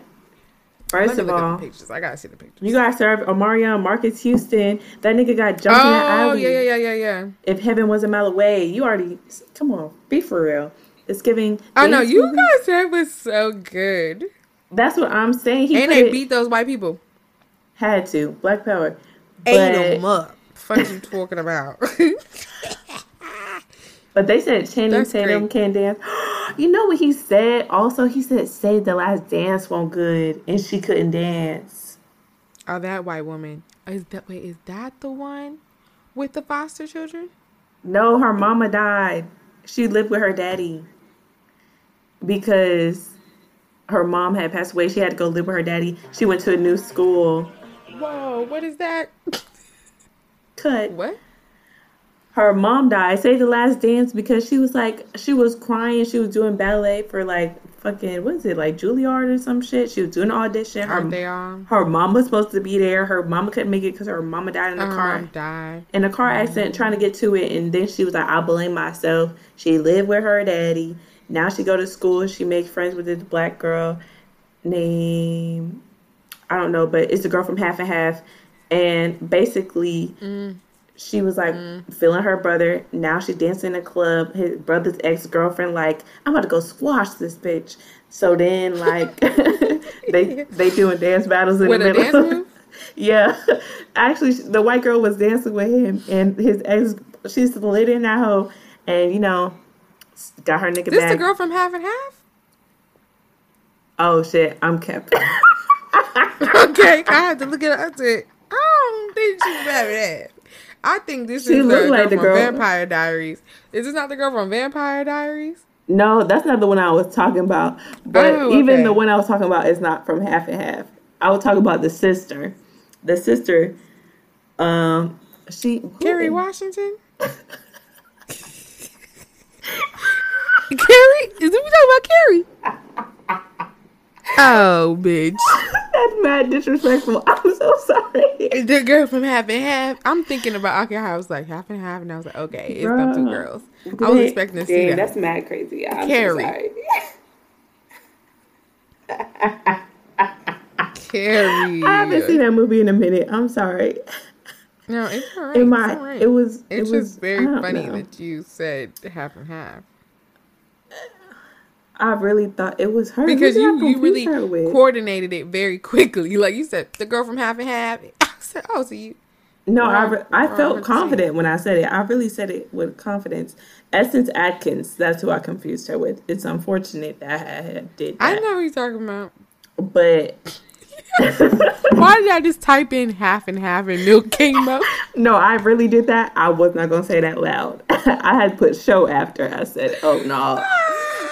First of all, pictures. I gotta see the pictures. you got served Omarion Marques Houston. That nigga got jumped in the oh alley. yeah, yeah, yeah, yeah, yeah. If heaven was a mile away, you already come on, be for real. It's giving. I know you guys said it was so good, That's what I'm saying. He and they it- beat those white people. had to Black Power. Ate But, them up. Fuck you talking about? but they said Channing That's Tatum can dance. you know what he said? Also, he said "Save the Last Dance" won't good, and she couldn't dance. oh, that white woman. Is that wait? Is that the one with the foster children? No, her mama died. She lived with her daddy because her mom had passed away. She had to go live with her daddy. She went to a new school. Whoa, what is that? Cut. What? Her mom died. Say the last dance because she was like she was crying. She was doing ballet for like fucking what is it like Juilliard or some shit. She was doing an audition. Aren't they Her, her mom was supposed to be there. Her mama couldn't make it because her mama died in a Her car. died. in a car accident trying to get to it and then she was like i blame myself she lived with her daddy now she go to school she makes friends with this black girl named i don't know but it's a girl from half and half. And basically mm. she was like mm. feeling her brother. Now she dancing in a club. His brother's ex-girlfriend like i'm about to go squash this bitch. So then like they they doing dance battles in With the a middle. yeah, actually, the white girl was dancing with him, and his ex, she slid in that hoe, and you know, got her nigga This back. the girl from Half and Half? Oh shit, I'm kept. okay, I had to look it up. I I don't think she's and Half. I think this She is the girl like the from girl. Vampire Diaries. Is this not the girl from Vampire Diaries? no, that's not the one I was talking about. But Oh, even the one I was talking about is not from half and half. I was talking about the sister. The sister, um, she Kerry Washington? Kerry? Is we talking about Kerry? Oh, bitch. That's mad disrespectful. I'm so sorry. The girl from Half and Half. I'm thinking about, okay, I was like, Half and Half, and I was like, okay, it's them two Bruh. girls. I was expecting to see Dang, that. That's mad crazy. I'm Kerry. So. Kerry. I haven't seen that movie in a minute. I'm sorry. No, it's all right. In it's my, all right. it was. It's it was, just very funny know. that you said half and half I really thought it was her because Who did I you you really coordinated it very quickly. Like you said, the girl from half and half. I said, oh, so you. No, I, re- I felt confident when I said it. I really said it with confidence. Essence Atkins, that's who I confused her with. It's unfortunate that I did that. I know what you're talking about. But Why did I just type in half and half and milk came up? no, I really did that. I was not going to say that loud. I had put show after. I said, oh no.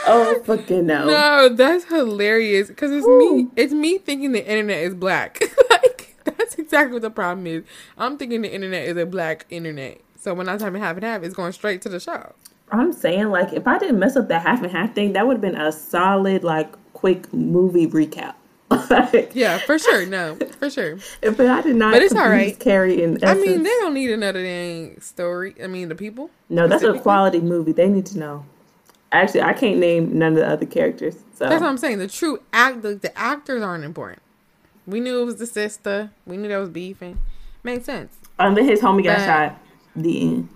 Oh, fucking no. No, that's hilarious because it's me. It's me thinking the internet is black. like that's exactly what the problem is. I'm thinking the internet is a black internet. So when I type in half and half, it's going straight to the show. I'm saying, like, if I didn't mess up the half and half thing, that would have been a solid, like, quick movie recap. like, Yeah, for sure. No, for sure. if I did not But it's all right. Kerry and I mean, they don't need another dang story. I mean, the people. no, that's a quality movie. They need to know. Actually, I can't name none of the other characters. So That's what I'm saying. The true act, the, the actors aren't important. We knew it was the sister. We knew that was beefing. Made sense. um, then his homie got But- shot. The end.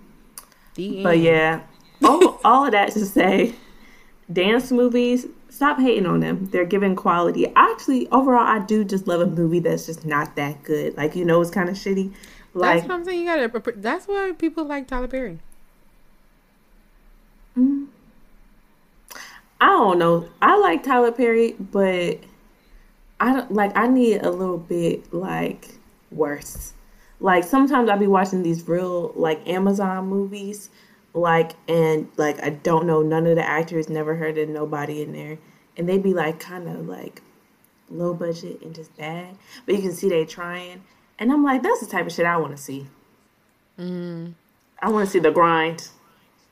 The end. But yeah, all, all of that to say, dance movies. Stop hating on them. They're giving quality. Actually, overall, I do just love a movie that's just not that good. Like you know, it's kind of shitty. Like, That's what I'm saying. You gotta. That's why people like Tyler Perry. I don't know. I like Tyler Perry, but I don't like. I need a little bit like worse. Like sometimes I'll be watching these real like Amazon movies, like and like I don't know none of the actors, never heard of nobody in there, and they'd be like kind of like low budget and just bad, but you can see they trying, and I'm like, that's the type of shit I want to see. Mm. I want to see the grind.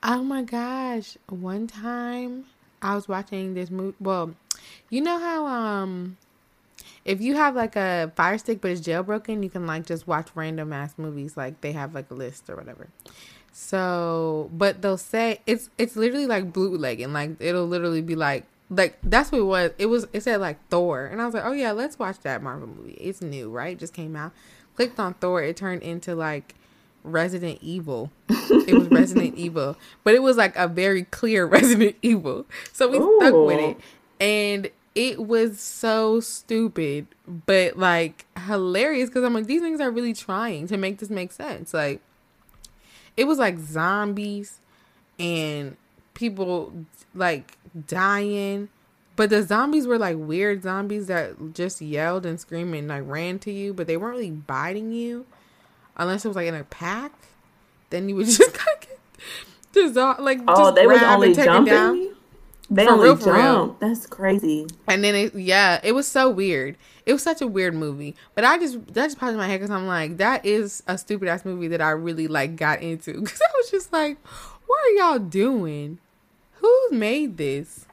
Oh my gosh! One time I was watching this movie. Well, you know how um, if you have like a Fire Stick but it's jailbroken, you can like just watch random ass movies. Like they have like a list or whatever. So, but they'll say it's it's literally like bootlegging. Like it'll literally be like like that's what it was. It was it said like Thor, and I was like, oh yeah, let's watch that Marvel movie. It's new, right? Just came out. Clicked on Thor. It turned into like Resident Evil. It was Resident Evil, but it was like a very clear Resident Evil. So we stuck with it, and it was so stupid, but like hilarious because I'm like these things are really trying to make this make sense. Like it was like zombies and people like dying. But the zombies were like weird zombies that just yelled and screamed and like ran to you, but they weren't really biting you unless it was like in a pack. Then you would just get the like Oh, just they was only jumping. They For only real, for real. jump. That's crazy. And then it, yeah, it was so weird. It was such a weird movie. But I just that just popped in my head because I'm like, that is a stupid ass movie that I really like got into because I was just like, what are y'all doing? Who made this?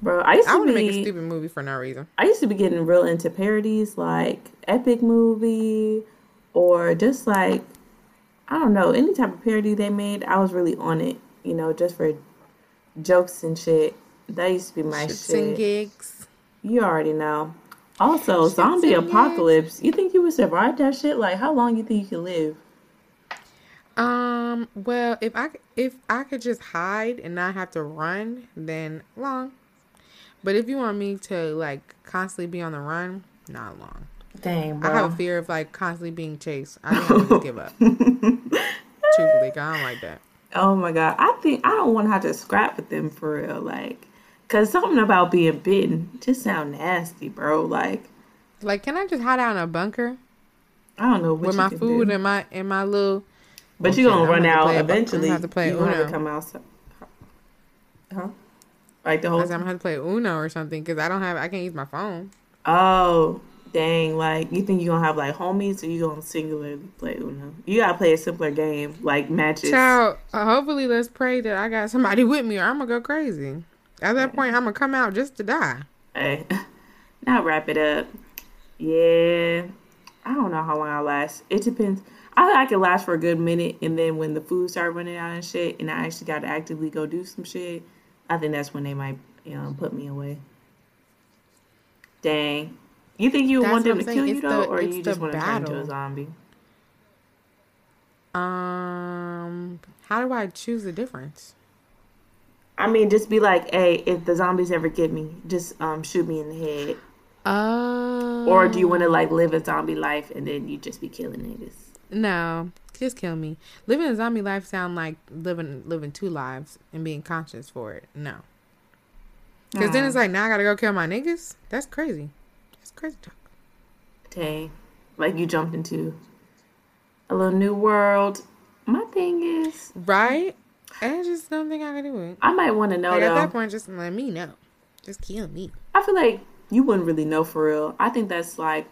Bro, I used I to want to make a stupid movie for no reason. I used to be getting real into parodies like Epic Movie or just like I don't know, any type of parody they made, I was really on it, you know, just for jokes and shit. That used to be my Shits and gigs. You already know. Also, zombie and gigs. apocalypse. You think you would survive that shit? Like how long you think you could live? Um. Well, if I if I could just hide and not have to run, then long. But if you want me to like constantly be on the run, not long. Dang, bro. I have a fear of like constantly being chased. I gonna just give up. Truthfully, I don't like that. Oh my god, I think I don't want to have to scrap with them for real, like, cause something about being bitten just sound nasty, bro. Like, Like, can I just hide out in a bunker I don't know with my food do. and my and my little? but Okay, you're gonna I'm run gonna have to out play- eventually. have to play you're gonna have to Uno. come outside. Huh? Like the whole. I'm gonna have to play Uno or something because I don't have. I can't use my phone. Oh, dang! Like you think you gonna have like homies, or you gonna singularly play Uno? You gotta play a simpler game, like matches. Child, uh, hopefully, let's pray that I got somebody with me, or I'm gonna go crazy. At that point, I'm gonna come out just to die. Hey, now wrap it up. Yeah, I don't know how long I'll last. It depends. I think I can last for a good minute, and then when the food start running out and shit, and I actually got to actively go do some shit, I think that's when they might, you know, put me away. Dang. You think you That's want them to kill saying. you though, the- or you just want to turn into a zombie? Um, how do I choose the difference? I mean, just be like, hey, if the zombies ever get me, just um shoot me in the head. Oh, Or do you want to like live a zombie life and then you just be killing niggas? No, just kill me. Living a zombie life sound like living living two lives and being conscious for it. No, because then it's like now I gotta go kill my niggas. That's crazy. That's crazy talk. Dang. Like you jumped into a little new world. My thing is, Right? I just don't think I can do it. I might want to know Like at that point, just let me know. Just kill me. I feel like you wouldn't really know for real. I think that's like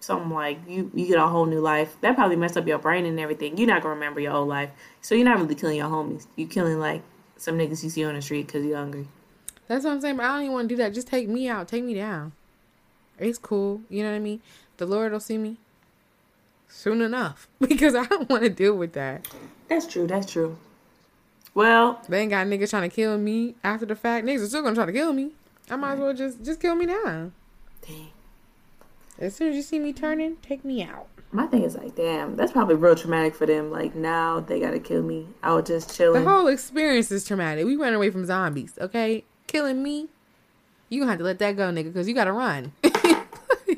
something like you you get a whole new life. That probably messed up your brain and everything. You're not gonna remember your old life, so you're not really killing your homies. You're killing like some niggas you see on the street because you're hungry. That's what I'm saying. But I don't even want to do that. Just take me out. Take me down. It's cool. You know what I mean? The Lord will see me soon enough because I don't want to deal with that. That's true. That's true. Well, They ain't got niggas trying to kill me after the fact. Niggas are still gonna try to kill me. I might as well just just kill me now. dang. As soon as you see me turning, take me out. My thing is like, damn, that's probably real traumatic for them. Like now they gotta kill me. I was just chilling. The whole experience is traumatic. We run away from zombies, okay? Killing me, you gonna have to let that go, nigga, because you gotta run.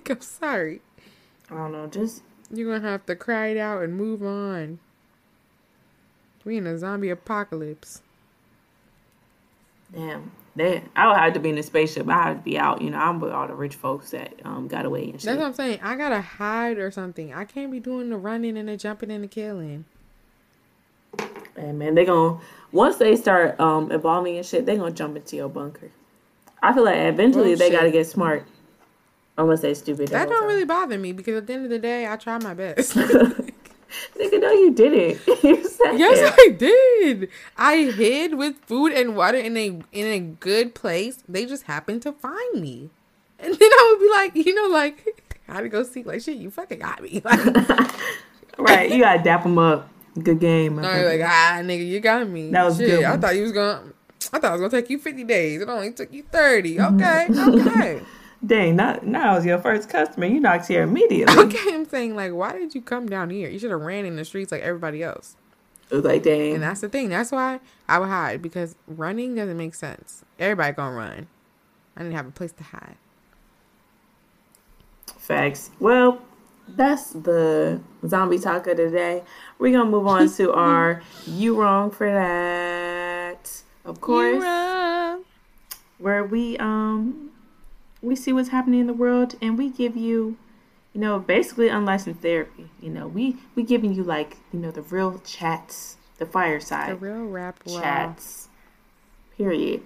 like, I'm sorry. I don't know, just You're gonna have to cry it out and move on. We in a zombie apocalypse. damn. They, I would have to be in a spaceship. I have to be out. You know, I'm with all the rich folks that um got away and shit. That's what I'm saying. I gotta hide or something. I can't be doing the running and the jumping and the killing. And man, they gonna once they start um evolving and shit, they gonna jump into your bunker. I feel like eventually they gotta get smart. Unless say stupid. That don't time. really bother me because at the end of the day, I try my best. Nigga, no, you didn't. you said Yes, I did. I hid with food and water in a in a good place. They just happened to find me, and then I would be like, you know, like I had to go see like shit. You fucking got me. Like, right. You gotta dap them up. Good game. I was like, ah, nigga, you got me. That was shit. good I thought you was gonna. I thought it was gonna take you fifty days. It only took you thirty. Okay, okay, Dang, not now I was your first customer. You knocked here immediately. okay. I'm saying like, why did you come down here? You should have ran in the streets like everybody else. It was like, dang. And that's the thing. That's why I would hide because running doesn't make sense. Everybody gonna run. I didn't have a place to hide. Facts. Well, that's the zombie talk of the day. We're gonna move on to our "You Wrong for That," of course, where we um we see what's happening in the world and we give you, you know, basically unlicensed therapy. You know, we we giving you like you know the real chats, the fireside The real rap raw. chats. Period.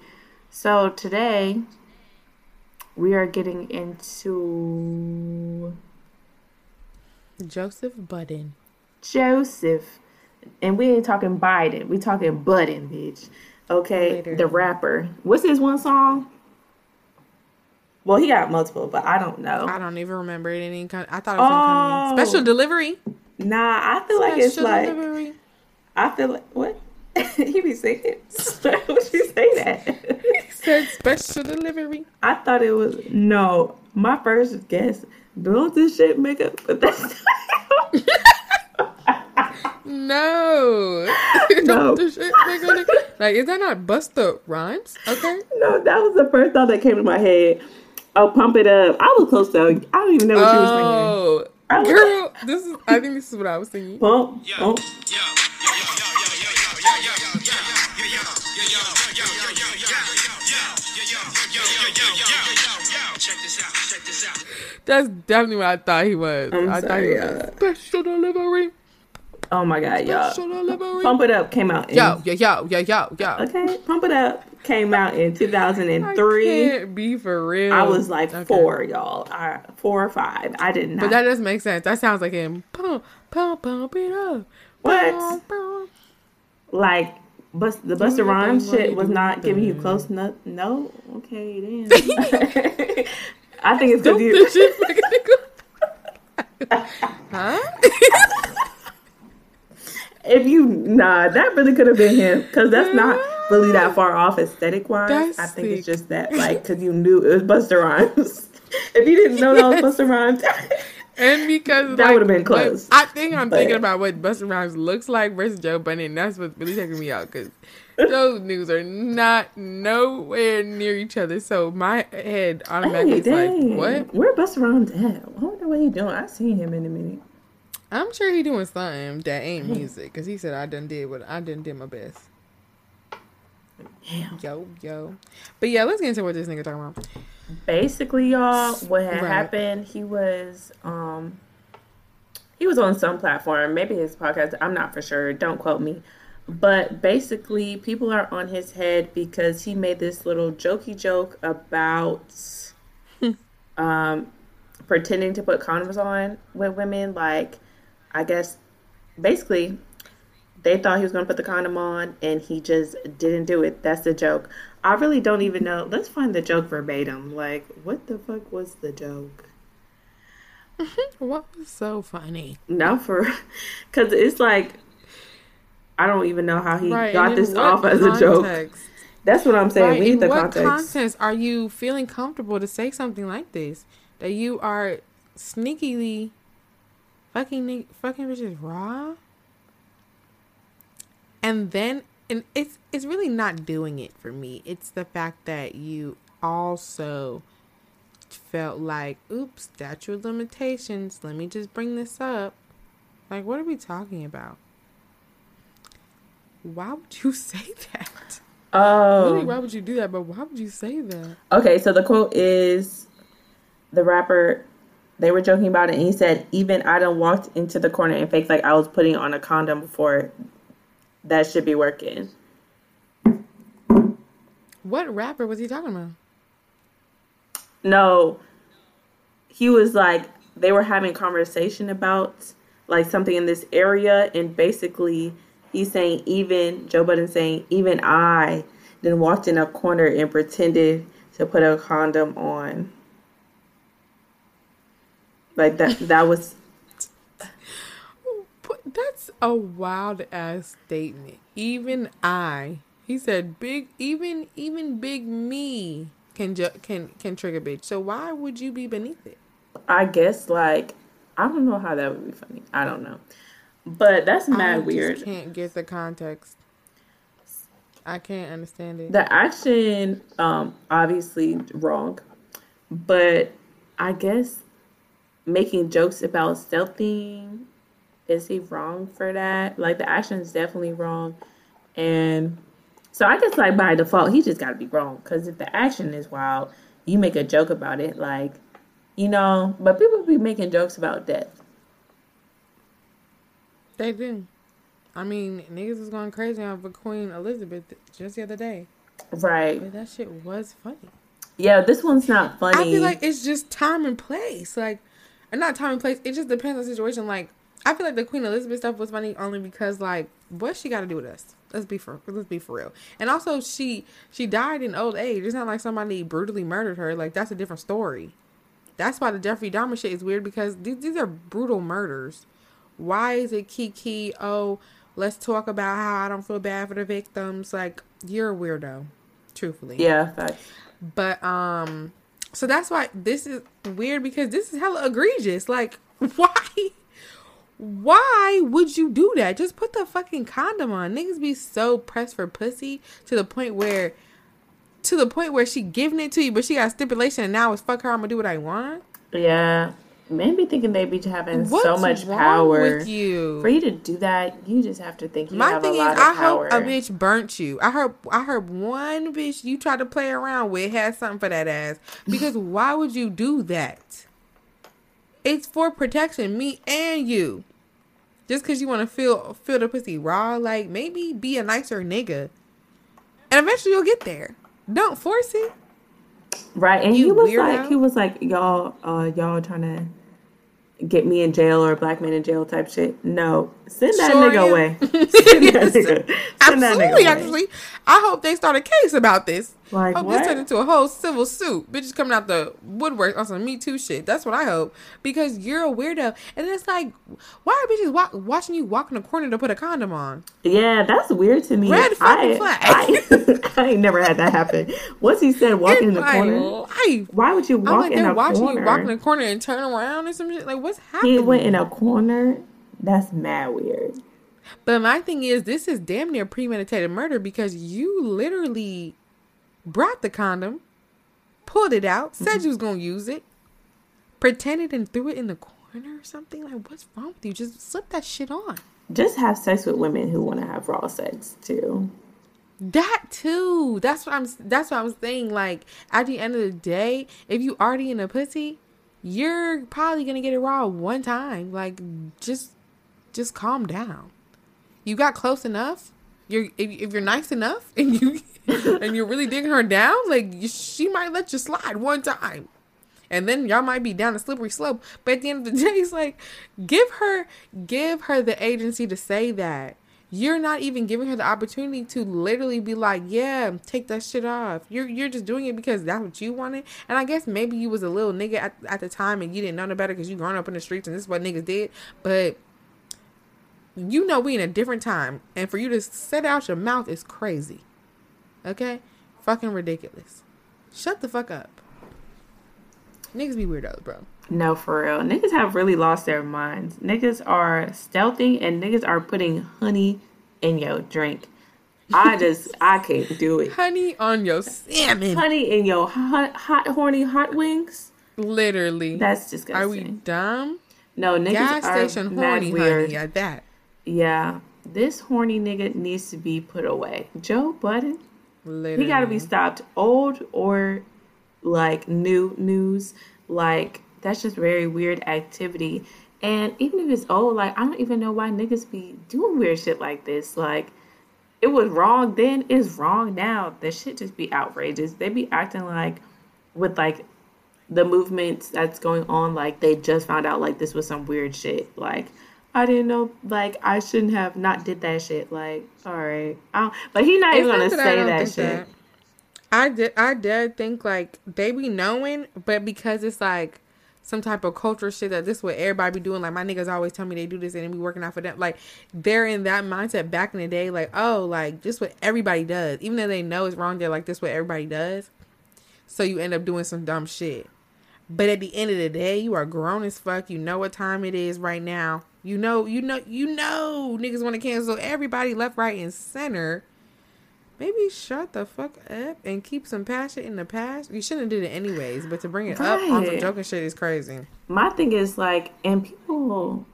So today we are getting into Joseph Budden. Joseph. And we ain't talking Biden. We talking Budden, bitch. Okay, Later. the rapper. What's his one song? Well, he got multiple, but I don't know. I don't even remember it. Any kind. I thought it was. Oh. special delivery. Nah, I feel like it's Special like delivery. I feel like what he be singing. Would you say that? He said special delivery. I thought it was no. My first guess. Don't this shit make up? But that's No. No. The shit they gonna- like, is that not Busta Rhymes? Okay. no. That was the first thought that came to my head. Oh, pump it up. I was close though. I don't even know what you were singing. Oh, I girl, this is. I think this is what I was singing. Pump, pump. That's definitely what I thought he was. I'm I sorry, thought he was uh, special delivery. Oh my god, y'all. Pump it up came out. In, Yo, yo, yo, yo, yo, yo. Okay, pump it up came out in I 2003. can't be for real. I was like Okay. four, y'all. Uh, four or five. I did not. Know. But that does make sense. That sounds like him. Pump, pump, pump it up. What? Pump, pump. like, bus, the Busta Rhymes shit was not giving you close enough. No, okay, then. I think it's because you. huh? If you nah, that really could have been him because that's not really that far off aesthetic wise. I think it's just that like because you knew it was Busta Rhymes. if you didn't know that was Busta Rhymes, And because That like, would've been close. I think I'm But- thinking about what Busta Rhymes looks like versus Joe Budden, and that's what's really taking me out because those news are not nowhere near each other. So my head automatically hey, is like, what? Where Busta Rhymes at? I wonder what he doing. I seen him in a minute. I'm sure he doing something that ain't music because he said I done did what I done did my best. Damn. Yo, yo. But yeah, let's get into what this nigga talking about. basically y'all what had Right. happened he was um he was on some platform maybe his podcast i'm not for sure don't quote me but basically people are on his head because he made this little jokey joke about um pretending to put condoms on with women like i guess basically they thought he was going to put the condom on and he just didn't do it. That's the joke. I really don't even know. Let's find the joke verbatim. Like, what the fuck was the joke? What was so funny? Not for, because it's like, I don't even know how he Right. got this off as a joke. That's what I'm saying. Right, we need the what context. context are you feeling comfortable to say something like this? That you are sneakily fucking fucking bitches raw, and then and it's it's really not doing it for me. It's the fact that you also felt like, oops, statute of limitations. Let me just bring this up. Like, what are we talking about? Why would you say that? Really, Oh, why would you do that? But why would you say that? okay. So the quote is the rapper. They were joking about it, and he said, "Even I done walked into the corner and faked like I was putting on a condom before. That should be working." What rapper was he talking about? No, he was like they were having conversation about like something in this area, and basically he's saying even Joe Budden saying even I then walked in a corner and pretended to put a condom on. Like that that was That's a wild ass statement. Even I, he said, big, even even big me can ju- can can trigger bitch. So why would you be beneath it? I guess like I don't know how that would be funny. I don't know. But that's I mad just weird. Can't get the context. I can't understand it. The action, um, obviously wrong, but I guess making jokes about stealthing is he wrong for that? Like the action is definitely wrong, and so I guess like by default he just got to be wrong because if the action is wild, you make a joke about it, like you know. But people be making jokes about death. They do. I mean, niggas was going crazy over Queen Elizabeth just the other day. Right? But that shit was funny. Yeah, this one's not funny. I feel like it's just time and place. Like, or not time and place. It just depends on the situation. Like, I feel like the Queen Elizabeth stuff was funny only because, like, what she got to do with us? Let's be for let's be for real. And also, she she died in old age. It's not like somebody brutally murdered her. Like, that's a different story. That's why the Jeffrey Dahmer shit is weird because these these are brutal murders. Why is it Kiki? Oh, let's talk about how I don't feel bad for the victims. Like, you're a weirdo, truthfully. yeah, facts. But um so that's why this is weird because this is hella egregious. Like why why would you do that? Just put the fucking condom on. Niggas be so pressed for pussy to the point where to the point where she giving it to you, but she got stipulation, and now it's fuck her. I'm gonna do what I want. Yeah. Men be thinking they be having so much power. with you? For you to do that, you just have to think you My have thing a is, lot I of power. hope a bitch burnt you. I heard, I heard one bitch you tried to play around with had something for that ass. Because why would you do that? It's for protection, me and you. Just because you want to feel feel the pussy raw, like maybe be a nicer nigga, and eventually you'll get there. Don't force it. Right, and You he was weirdo. like, he was like, y'all, uh, y'all trying to get me in jail or a black man in jail type shit. No, send that Sure nigga away. send that nigga, send that nigga Absolutely, away. actually. I hope they start a case about this. Like hope what? this turned into a whole civil suit. Bitches coming out the woodwork on some Me Too shit. That's what I hope. Because you're a weirdo. And it's like, why are bitches wa- watching you walk in the corner to put a condom on? Yeah, that's weird to me. Red fucking I, flag. I, I ain't never had that happen. Once he said walk in the my corner, life. why would you I'm walk like, in a watching corner? you walk in the corner and turn around or some shit. Like, what's happening? he went in a corner. That's mad weird. But my thing is, this is damn near premeditated murder because you literally brought the condom, pulled it out, said Mm-hmm. you was gonna use it, pretended and threw it in the corner or something. Like, what's wrong with you? Just slip that shit on. Just have sex with women who want to have raw sex too. That too. That's what I'm. That's what I'm saying. Like at the end of the day, if you already in a pussy, you're probably gonna get it raw one time. Like just, just calm down. You got close enough. You're if, if you're nice enough and you and you're really digging her down, like she might let you slide one time. And then y'all might be down a slippery slope. But at the end of the day, it's like give her give her the agency to say that. You're not even giving her the opportunity to literally be like, yeah, take that shit off. You're you're just doing it because that's what you wanted. And I guess maybe you was a little nigga at, at the time and you didn't know no better because you grown up in the streets and this is what niggas did. But you know we in a different time. And for you to set out your mouth is crazy. Okay? Fucking ridiculous. Shut the fuck up. Niggas be weirdos, bro. No, for real. Niggas have really lost their minds. Niggas are stealthy and niggas are putting honey in your drink. I just, I can't do it. Honey on your salmon. Honey in your hot, hot, horny hot wings. Literally. That's disgusting. Are we dumb? no, niggas Gas are station mad horny weird. honey at that. Yeah, this horny nigga needs to be put away. Joe Budden, Literally. he got to be stopped. Old or like new news, like that's just very weird activity. And even if it's old, like I don't even know why niggas be doing weird shit like this. Like it was wrong then, it's wrong now. The shit just be outrageous. They be acting like with like the movements that's going on, like they just found out like this was some weird shit. Like I didn't know, like I shouldn't have not did that shit. Like all right, I don't, but he not It's even gonna that say that shit. that. I did. I did think like they be knowing, but because it's like some type of culture shit that this is what everybody be doing. Like my niggas always tell me they do this and they be working out for them. Like they're in that mindset back in the day. Like oh, like just what everybody does, even though they know it's wrong. They're like this what everybody does. So you end up doing some dumb shit. But at the end of the day, you are grown as fuck. You know what time it is right now. You know, you know, you know, niggas want to cancel everybody left, right, and center. Maybe shut the fuck up and keep some passion in the past. You shouldn't have did it anyways, but to bring it up on some joking shit is crazy. My thing is like, and people.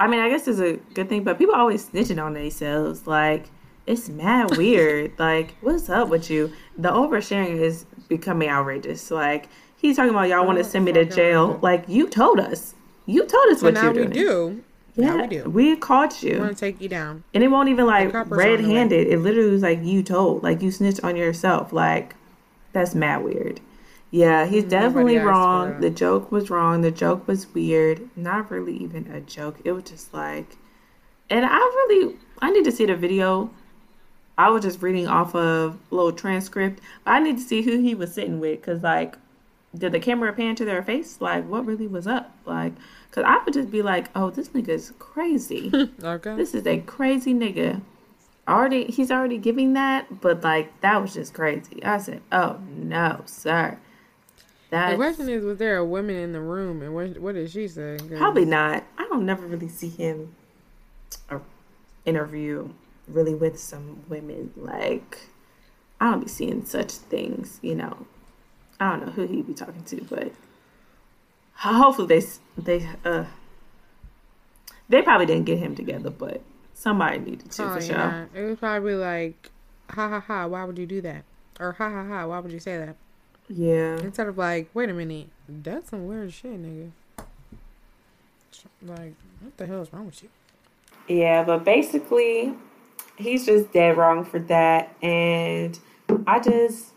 I mean, I guess it's a good thing, but people always snitching on themselves. Like, it's mad weird. like, what's up with you? The oversharing is becoming outrageous. Like, he's talking about y'all want to send me to jail. Like, you told us. You told us So what now you're we doing. do. Yeah, Now we do. We caught you. We you. gonna take you down. And it won't even like coppers on the way. red handed. It literally was like you told, like you snitched on yourself. Like that's mad weird. Yeah, he's mm, definitely asked wrong. The joke was wrong. The joke was weird. Not really even a joke. It was just like, and I really, I need to see the video. I was just reading off of a little transcript. I need to see who he was sitting with because, like, did the camera pan to their face? Like, what really was up? Like, because I would just be like, oh, this nigga is crazy. Okay. this is a crazy nigga. Already, he's already giving that, but like that was just crazy. I said, "Oh no, sir." the That question is, was there a woman in the room, and what what did she say? 'Cause probably not. I don't never really see him uh, interview really with some women. Like I don't be seeing such things, you know. I don't know who he'd be talking to, but hopefully they they uh they probably didn't get him together, but somebody needed to oh, for yeah. sure. It was probably like, ha ha ha, why would you do that? Or ha ha ha, why would you say that? Yeah. Instead of like, wait a minute, that's some weird shit, nigga. Like, what the hell is wrong with you? Yeah, but basically, he's just dead wrong for that. And I just,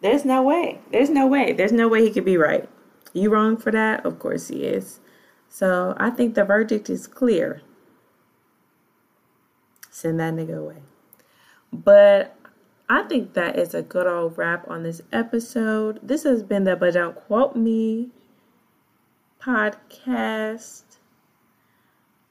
there's no way. There's no way. There's no way he could be right. You wrong for that? Of course he is. So I think the verdict is clear. Send that nigga away. But I think that is a good old wrap on this episode. This has been the But Don't Quote Me podcast.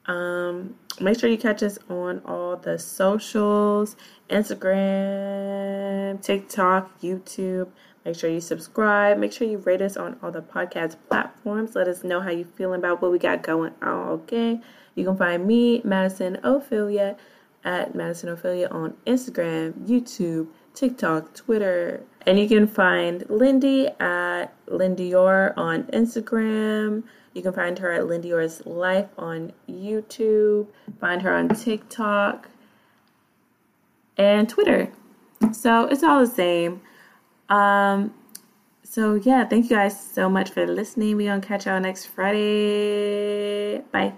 Um, make sure you catch us on all the socials Instagram, TikTok, YouTube. Make sure you subscribe. Make sure you rate us on all the podcast platforms. Let us know how you feeling about what we got going on. Okay. You can find me, Madison Ophelia, at Madison Ophelia on Instagram, YouTube, TikTok, Twitter. And you can find Lindy at Lindy Lindior on Instagram. You can find her at Lindy Lindior's Life on YouTube. Find her on TikTok and Twitter. So it's all the same. Um, so yeah, thank you guys so much for listening. We gonna catch y'all next Friday. Bye.